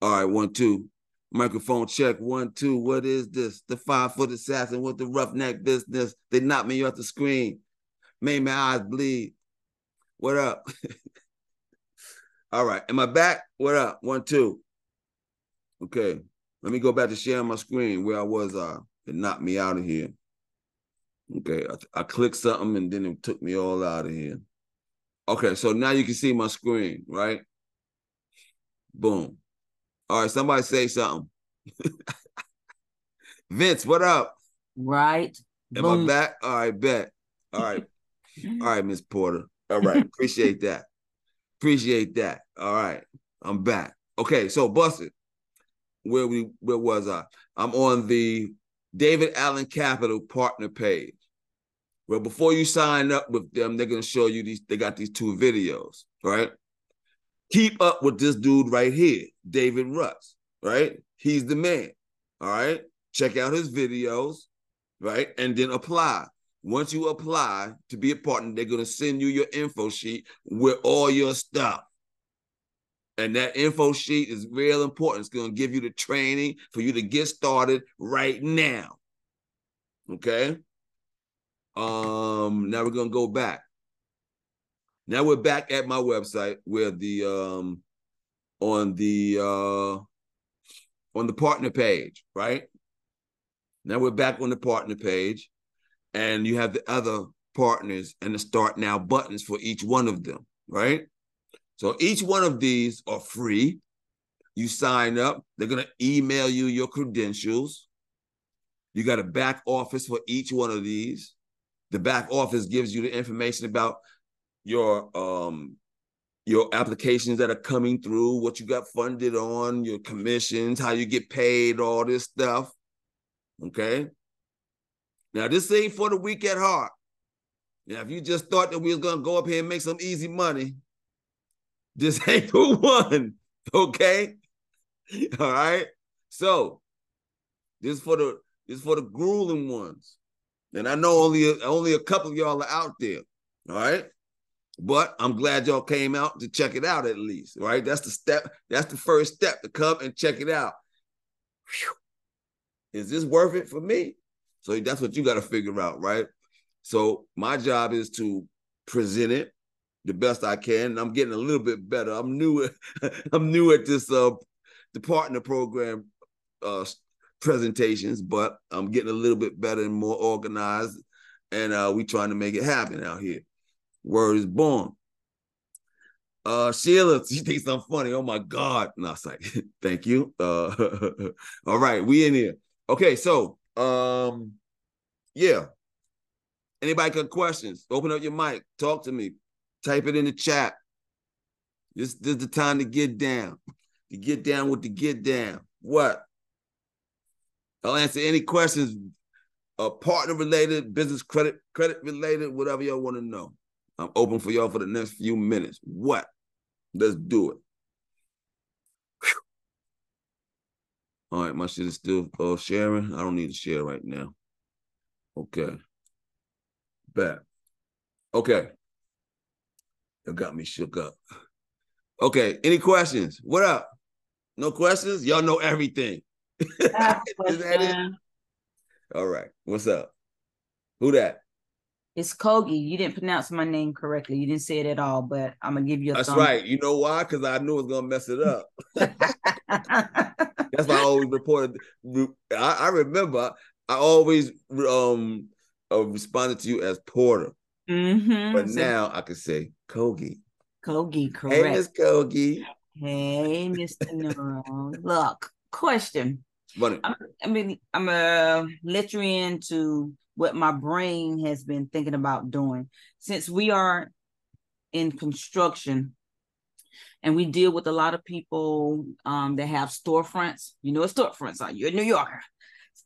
Speaker 1: All right, one, two. Microphone check, one, two. What is this? The five foot assassin with the roughneck business. They knocked me off the screen, made my eyes bleed. What up? *laughs* All right. Am I back? What up? One, two. Okay. Let me go back to sharing my screen where I was. Uh, it knocked me out of here. Okay. I, I clicked something and then it took me all out of here. Okay. So now you can see my screen, right? Boom. All right, somebody say something. *laughs* Vince, what up?
Speaker 2: Right.
Speaker 1: Am Boom. I back? All right, bet. All right. *laughs* All right, Miss Porter. All right. Appreciate that. Appreciate that. All right. I'm back. Okay, so busted. Where we where was I? I'm on the David Allen Capital partner page. Well, before you sign up with them, they're gonna show you these. They got these two videos, right? Keep up with this dude right here, David Rutz, right? He's the man. All right. Check out his videos, right? And then apply. Once you apply to be a partner, they're going to send you your info sheet with all your stuff. And that info sheet is real important. It's going to give you the training for you to get started right now. Okay. Um, now we're gonna go back. Now we're back at my website where the um on the uh on the partner page, right? Now we're back on the partner page, and you have the other partners and the start now buttons for each one of them, right? So each one of these are free. You sign up, they're going to email you your credentials. You got a back office for each one of these. The back office gives you the information about your um your applications that are coming through, what you got funded on, your commissions, how you get paid, all this stuff. Okay. Now, this ain't for the weak at heart. Now, if you just thought that we was gonna go up here and make some easy money, this *laughs* ain't the one. Okay. *laughs* All right. So this for the this for the grueling ones. And I know only a, only a couple of y'all are out there. All right. But I'm glad y'all came out to check it out at least. Right. That's the step. That's the first step to come and check it out. Whew is this worth it for me? So that's what you got to figure out, right? So my job is to present it the best I can. And I'm getting a little bit better. I'm new. *laughs* I'm new at this uh the partner program uh presentations, but I'm getting a little bit better and more organized. And uh we trying to make it happen out here. Word is born. Uh, Sheila, *laughs* she thinks I'm funny. Oh my God. No, it's like, *laughs* thank you. Uh, *laughs* all right, we in here. Okay, so um, yeah. Anybody got questions? Open up your mic. Talk to me. Type it in the chat. This, this is the time to get down. To get down with the get down. What? I'll answer any questions, uh, partner related, business credit, credit related, whatever y'all want to know. I'm open for y'all for the next few minutes. What? Let's do it. All right, my shit is still uh, sharing. I don't need to share right now. Okay. Bet. Okay. You got me shook up. Okay. Any questions? What up? No questions? Y'all know everything. *laughs* is that it? All right. What's up? Who that?
Speaker 2: It's Kogi. You didn't pronounce my name correctly. You didn't say it at all, but I'm gonna give you a
Speaker 1: That's right. You know why? Because I knew it was gonna mess it up. *laughs* *laughs* That's why I always reported. I, I remember I always um uh, responded to you as Porter. Mm-hmm. But so, now I can say Kogi.
Speaker 2: Kogi, correct.
Speaker 1: Hey, Miss Kogi.
Speaker 2: Hey, Mr. Neuro. Look, question. Funny. I'm, I mean, I'm gonna let you into what my brain has been thinking about doing. Since we are in construction and we deal with a lot of people um, that have storefronts, you know what storefronts are, you're a New Yorker.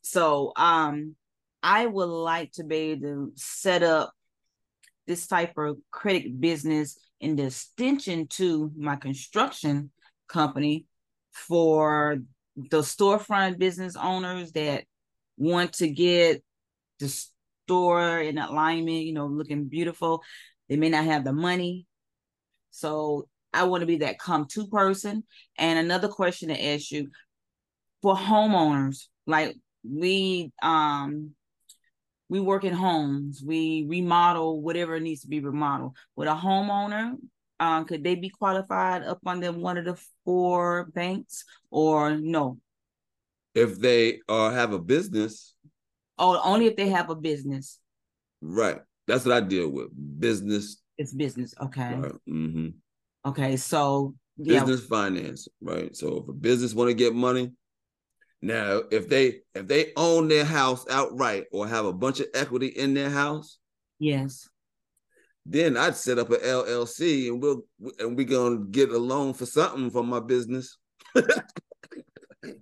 Speaker 2: So um, I would like to be able to set up this type of credit business in extension to my construction company for the storefront business owners that want to get store in alignment, you know, looking beautiful. They may not have the money. So I want to be that come to person. And another question to ask you for homeowners, like we um we work in homes, we remodel whatever needs to be remodeled. With a homeowner, um, could they be qualified up under one of the four banks or no?
Speaker 1: If they uh, have a business,
Speaker 2: Oh, only if they have a business.
Speaker 1: Right. That's what I deal with. Business.
Speaker 2: It's business. Okay.
Speaker 1: Right. Mm-hmm.
Speaker 2: Okay. So
Speaker 1: business yeah. finance, right? So if a business want to get money, now if they if they own their house outright or have a bunch of equity in their house,
Speaker 2: yes,
Speaker 1: then I'd set up an LLC and we'll and we gonna get a loan for something from my business. *laughs*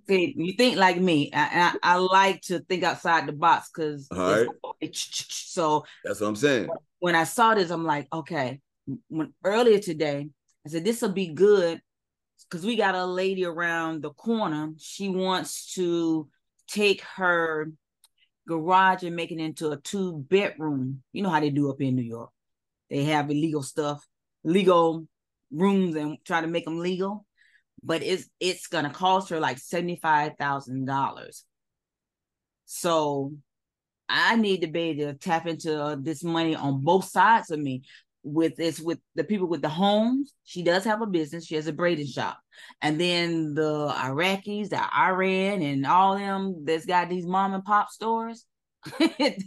Speaker 2: See, you think like me. I, I, I like to think outside the box because
Speaker 1: right.
Speaker 2: so
Speaker 1: that's what I'm saying.
Speaker 2: When I saw this, I'm like, okay. When earlier today, I said this will be good because we got a lady around the corner. She wants to take her garage and make it into a two bedroom. You know how they do up in New York. They have illegal stuff, legal rooms, and try to make them legal but it's it's gonna cost her like seventy five thousand dollars. So I need to be able to tap into uh, this money on both sides of me. With this, with the people with the homes, she does have a business. She has a braiding shop, and then the Iraqis, the Iran, and all them that's got these mom and pop stores. *laughs*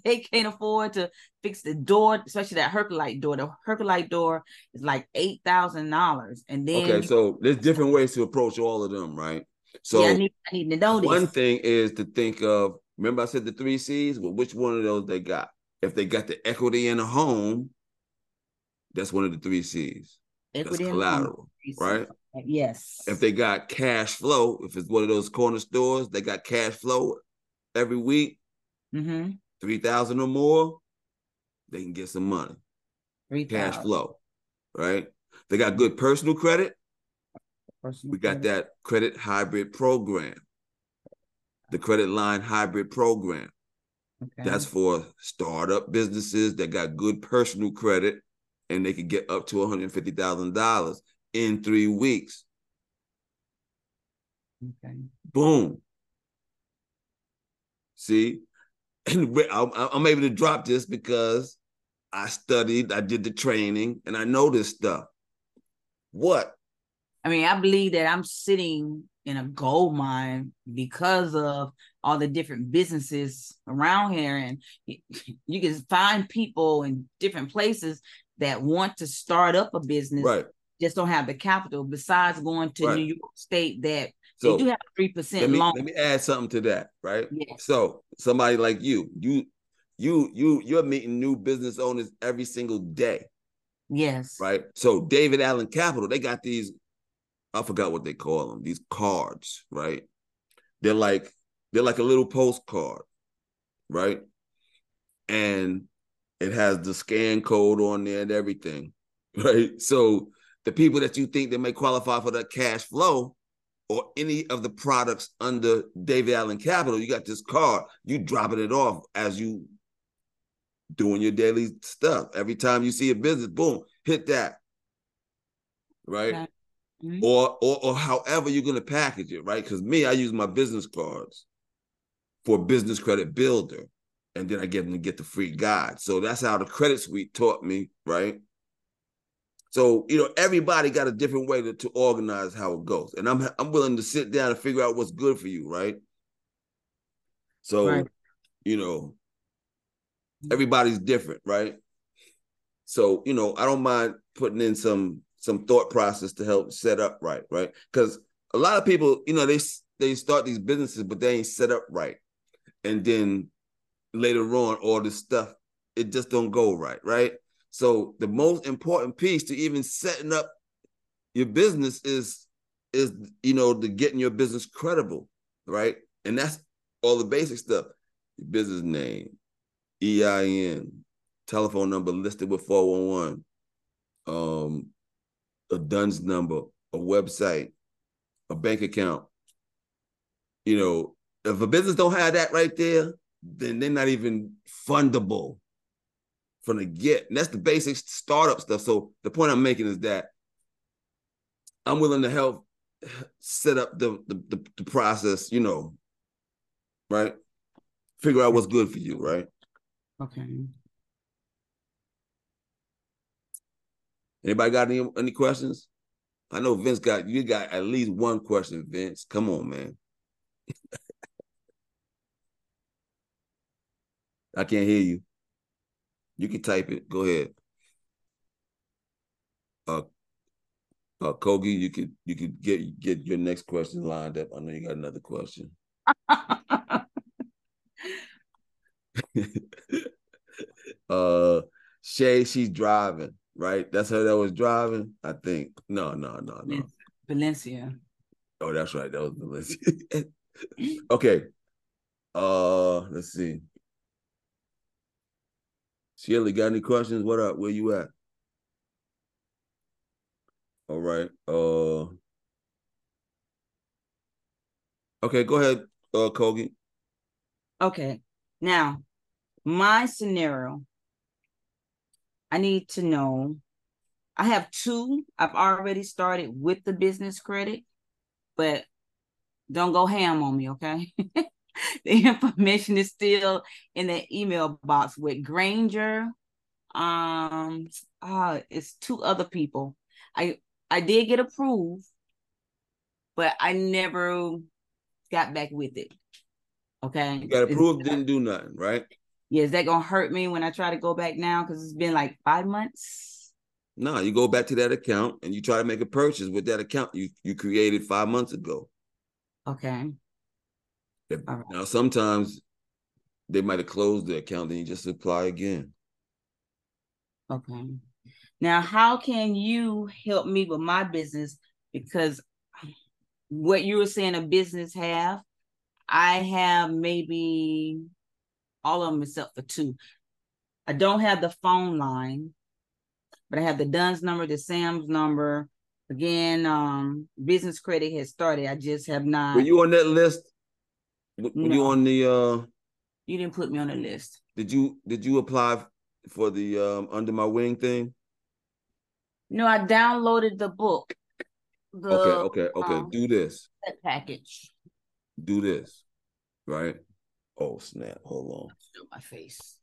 Speaker 2: they can't afford to fix the door, especially that Herculite door. The Herculite door is like eight thousand dollars, and then
Speaker 1: okay. So there's different ways to approach all of them, right? So
Speaker 2: yeah, I need, I need to know this.
Speaker 1: One thing is to think of. Remember, I said the three C's. Well, which one of those they got? If they got the equity in a home, that's one of the three C's. Equity that's collateral, right?
Speaker 2: Yes.
Speaker 1: If they got cash flow, if it's one of those corner stores, they got cash flow every week
Speaker 2: mm-hmm.
Speaker 1: three thousand or more, they can get some money. 3, cash flow, right? They got good personal credit. Personal we got credit. that credit hybrid program, the credit line hybrid program. Okay. That's for startup businesses that got good personal credit and they could get up to $150,000 in three weeks.
Speaker 2: Okay.
Speaker 1: Boom. See, and I'm able to drop this because I studied, I did the training, and I know this stuff. What?
Speaker 2: I mean, I believe that I'm sitting in a gold mine because of all the different businesses around here, and you can find people in different places that want to start up a business,
Speaker 1: right?
Speaker 2: Just don't have the capital. Besides going to right. New York State, that so they do have three percent
Speaker 1: loan. Let me add something to that, right?
Speaker 2: Yeah.
Speaker 1: So somebody like you, you, you, you, you're meeting new business owners every single day.
Speaker 2: Yes.
Speaker 1: Right. So David Allen Capital, they got these. I forgot what they call them. These cards, right? They're like they're like a little postcard, right? And it has the scan code on there and everything, *laughs* right? So the people that you think that may qualify for that cash flow, or any of the products under David Allen Capital, you got this card, you dropping it off as you doing your daily stuff. Every time you see a business, boom, hit that. Right? Mm-hmm. Or, or or however you're gonna package it, right? Because me, I use my business cards for business credit builder, and then I get them to get the free guide. So that's how the credit suite taught me, right? So you know, everybody got a different way to, to organize how it goes, and I'm I'm willing to sit down and figure out what's good for you, right? So, right. you know, everybody's different, right? So you know, I don't mind putting in some some thought process to help set up right, right? Because a lot of people, you know, they they start these businesses, but they ain't set up right, and then later on, all this stuff it just don't go right, right? So the most important piece to even setting up your business is is you know the getting your business credible, right? And that's all the basic stuff. Your business name, EIN, telephone number listed with 411, um, a DUNS number, a website, a bank account. You know, if a business don't have that right there, then they're not even fundable from the get. And that's the basic startup stuff. So the point I'm making is that I'm willing to help set up the the, the, the process, you know, right? Figure out what's good for you, right?
Speaker 2: Okay.
Speaker 1: Anybody got any any questions? I know Vince got you got at least one question, Vince. Come on, man. *laughs* I can't hear you. You can type it. Go ahead. Uh, Uh, Kogi, you could you could get get your next question lined up. I know you got another question. *laughs* uh Shay, she's driving, right? That's her that was driving, I think. No, no, no, no.
Speaker 2: Valencia.
Speaker 1: Oh, that's right. That was Valencia. *laughs* okay. Uh let's see. Sheila, got any questions? What up? Where you at? All right. Uh Okay, go ahead, uh Kogi.
Speaker 2: Okay. Now, my scenario, I need to know. I have two. I've already started with the business credit, but don't go ham on me, okay? *laughs* *laughs* the information is still in the email box with Granger. Um, uh, it's two other people. I I did get approved, but I never got back with it. Okay.
Speaker 1: You got approved, didn't do nothing, right?
Speaker 2: Yeah, is that gonna hurt me when I try to go back now? Because it's been like five months.
Speaker 1: No, you go back to that account and you try to make a purchase with that account you you created five months ago.
Speaker 2: Okay.
Speaker 1: Right. Now sometimes they might have closed the account, then you just apply again.
Speaker 2: Okay. Now, how can you help me with my business? Because what you were saying a business have, I have maybe all of them except for two. I don't have the phone line, but I have the DUNS number, the Sam's number. Again, um, business credit has started. I just have not.
Speaker 1: Were you on that list? Were no. you on the? uh
Speaker 2: You didn't put me on the list.
Speaker 1: Did you? Did you apply for the um under my wing thing?
Speaker 2: No, I downloaded the book.
Speaker 1: The, okay, okay, okay. Um, Do this.
Speaker 2: Package.
Speaker 1: Do this, right? Oh snap! Hold on.
Speaker 2: Still my face.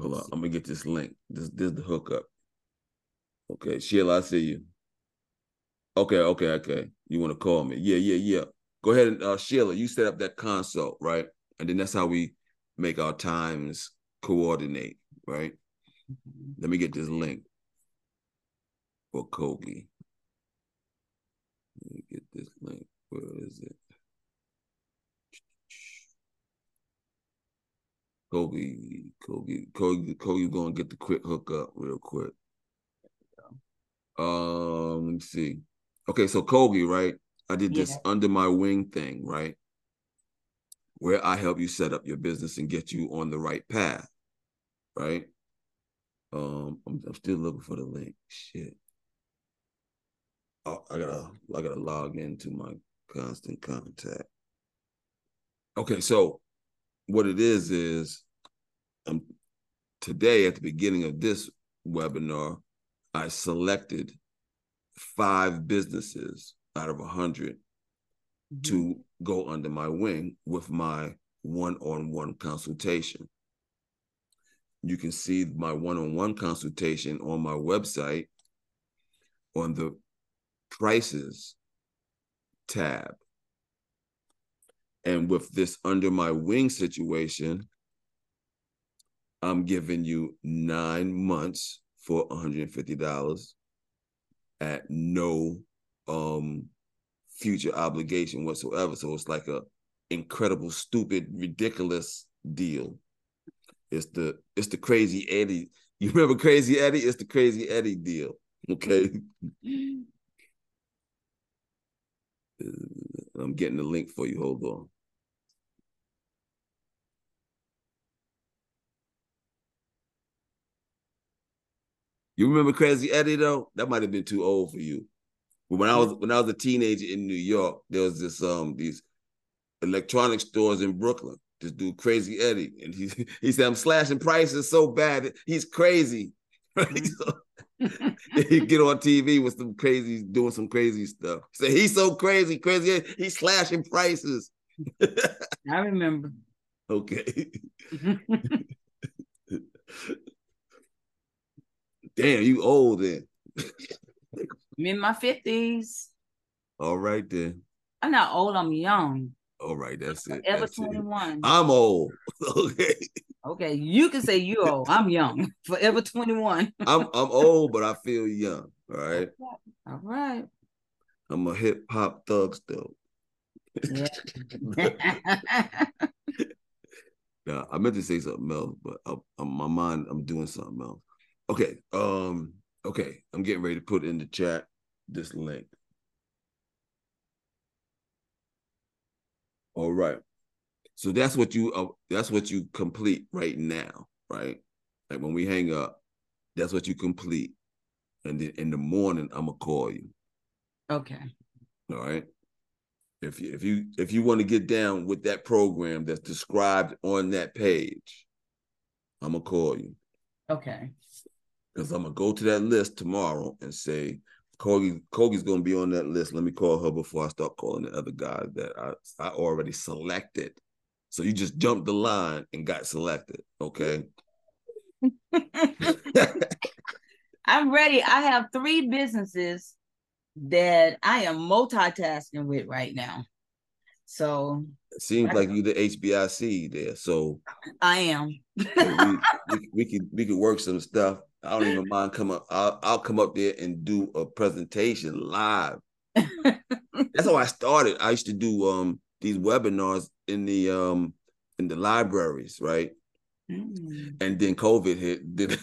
Speaker 1: Hold on. I'm gonna get this link. This this is the hookup. Okay, Sheila, I see you. Okay, okay, okay. You want to call me? Yeah, yeah, yeah. Go ahead and uh, Sheila, you set up that consult, right? And then that's how we make our times coordinate, right? Mm-hmm. Let me get this link for Kogi. Let me get this link. Where is it? Kobe, Kobe, Kobe, Kobe gonna get the quick hookup real quick. Um, let me see. Okay, so Kobe, right? I did this yeah. under my wing thing, right? Where I help you set up your business and get you on the right path, right? Um, I'm, I'm still looking for the link. Shit. Oh, I gotta, I gotta log into my constant contact. Okay, so what it is is um, today at the beginning of this webinar, I selected five businesses out of a 100 mm-hmm. to go under my wing with my one-on-one consultation. You can see my one-on-one consultation on my website on the prices tab. And with this under my wing situation, I'm giving you nine months for $150 at no um future obligation whatsoever. So it's like a incredible, stupid, ridiculous deal. It's the it's the crazy Eddie. You remember Crazy Eddie? It's the Crazy Eddie deal. Okay. *laughs* I'm getting the link for you. Hold on. You remember Crazy Eddie though? That might have been too old for you. But when I was when I was a teenager in New York, there was this um these electronic stores in Brooklyn. This dude Crazy Eddie, and he *laughs* he said I'm slashing prices so bad. He's crazy. *laughs* Right? So, *laughs* he get on TV with some crazy doing some crazy stuff. Say he's so crazy, crazy. He's slashing prices.
Speaker 2: I remember.
Speaker 1: Okay. Damn, you old then.
Speaker 2: I'm in my fifties.
Speaker 1: All right then.
Speaker 2: I'm not old. I'm young.
Speaker 1: All right, that's it.
Speaker 2: Ever twenty one.
Speaker 1: I'm old. *laughs* okay.
Speaker 2: Okay, you can say you old. I'm young. *laughs* Forever twenty one.
Speaker 1: I'm I'm old, but I feel young. All right. *laughs*
Speaker 2: All right.
Speaker 1: I'm a hip hop thug still. Yeah. yeah, I meant to say something else, but I, I'm, my mind, I'm doing something else. Okay, um, okay, I'm getting ready to put in the chat this link. All right. So that's what you uh, that's what you complete right now, right? Like when we hang up, that's what you complete. And then in the morning, I'm gonna call you.
Speaker 2: Okay.
Speaker 1: All right. If you if you if you want to get down with that program that's described on that page, I'm gonna call you.
Speaker 2: Okay.
Speaker 1: Because I'm gonna go to that list tomorrow and say, Kogi Kogi's gonna be on that list. Let me call her before I start calling the other guys that I, I already selected. So you just jumped the line and got selected. Okay. *laughs*
Speaker 2: I'm ready. I have three businesses that I am multitasking with right now. So
Speaker 1: it seems like you the HBIC there. So
Speaker 2: I am.
Speaker 1: we, *laughs* we, we could we could work some stuff I don't even mind come up. I'll, I'll come up there and do a presentation live. *laughs* That's how I started. I used to do um these webinars in the um in the libraries, right? Mm. And then COVID hit. Then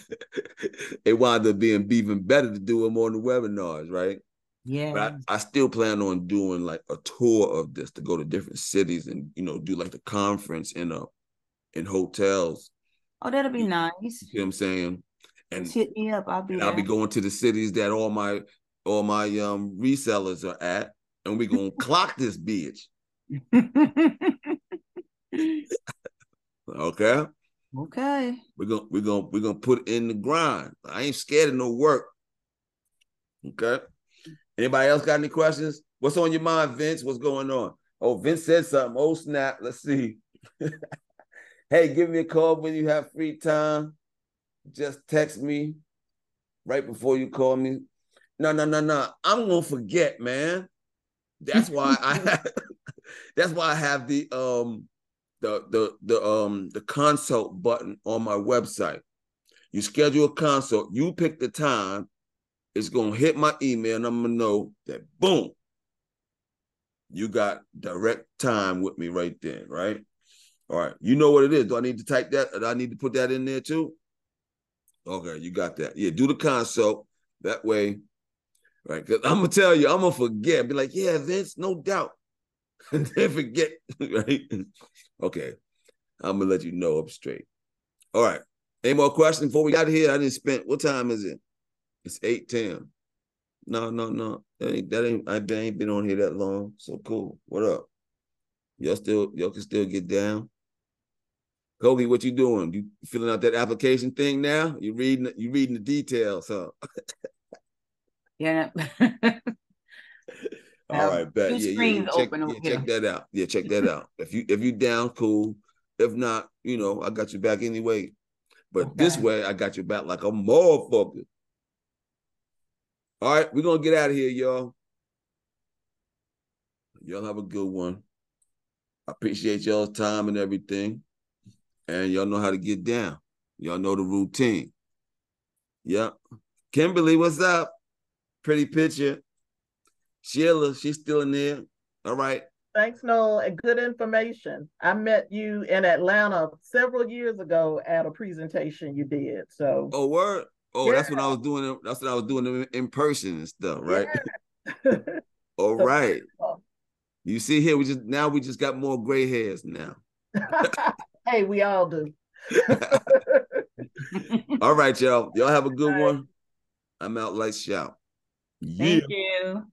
Speaker 1: *laughs* it wound up being even better to do them on the webinars, right?
Speaker 2: Yeah.
Speaker 1: But I, I, still plan on doing like a tour of this to go to different cities and you know do like the conference in a in hotels.
Speaker 2: Oh, that'll be nice.
Speaker 1: You see what I'm saying?
Speaker 2: And hit me up. I'll be.
Speaker 1: I'll be going to the cities that all my all my um resellers are at, and we gonna clock this bitch. *laughs* okay.
Speaker 2: Okay.
Speaker 1: We're gonna we're gonna we're gonna put in the grind. I ain't scared of no work. Okay. Anybody else got any questions? What's on your mind, Vince? What's going on? Oh, Vince said something. Oh, snap. Let's see. *laughs* hey, give me a call when you have free time just text me right before you call me. No, no, no, no. I'm gonna forget, man. That's why I *laughs* *laughs* that's why I have the um the the the um the consult button on my website. You schedule a consult, you pick the time, it's gonna hit my email, and I'm gonna know that boom, you got direct time with me right then, right? All right, you know what it is. Do I need to type that? Do I need to put that in there too? Okay, you got that. Yeah, do the consult. That way, right? Because I'm gonna tell you, I'm gonna forget. Be like, yeah, Vince, no doubt. *laughs* and then forget, *laughs* right? okay. I'm gonna let you know up straight. All right. Any more questions before we got here? I didn't spend what time is it? It's 8:10. No, no, no. That ain't that ain't I ain't been on here that long. So cool. What up? Y'all still y'all can still get down. Kobe, what you doing? You filling out that application thing now? You reading you reading the details, huh? *laughs*
Speaker 2: yeah. *laughs*
Speaker 1: All right, bet. Yeah, yeah, yeah. Check, yeah, check that out. Yeah, check that out. If you if you down, cool. If not, you know, I got you back anyway. But okay. this way, I got you back like a motherfucker. All right, we're gonna get out of here, y'all. Y'all have a good one. I appreciate y'all's time and everything and y'all know how to get down. Y'all know the routine. Yep. Kimberly, what's up? Pretty picture. Sheila, she's still in there. All right.
Speaker 3: Thanks, Noel. Good information. I met you in Atlanta several years ago at a presentation you did. So.
Speaker 1: Oh, word. Oh, yeah. that's when I was doing. That's what I was doing in person and stuff, right? Yeah. *laughs* All so, right. You see here, we just now we just got more gray hairs now. *laughs*
Speaker 3: Hey, we all do. *laughs*
Speaker 1: all right, y'all. Y'all have a good one. I'm out. Lights shout.
Speaker 2: Thank you.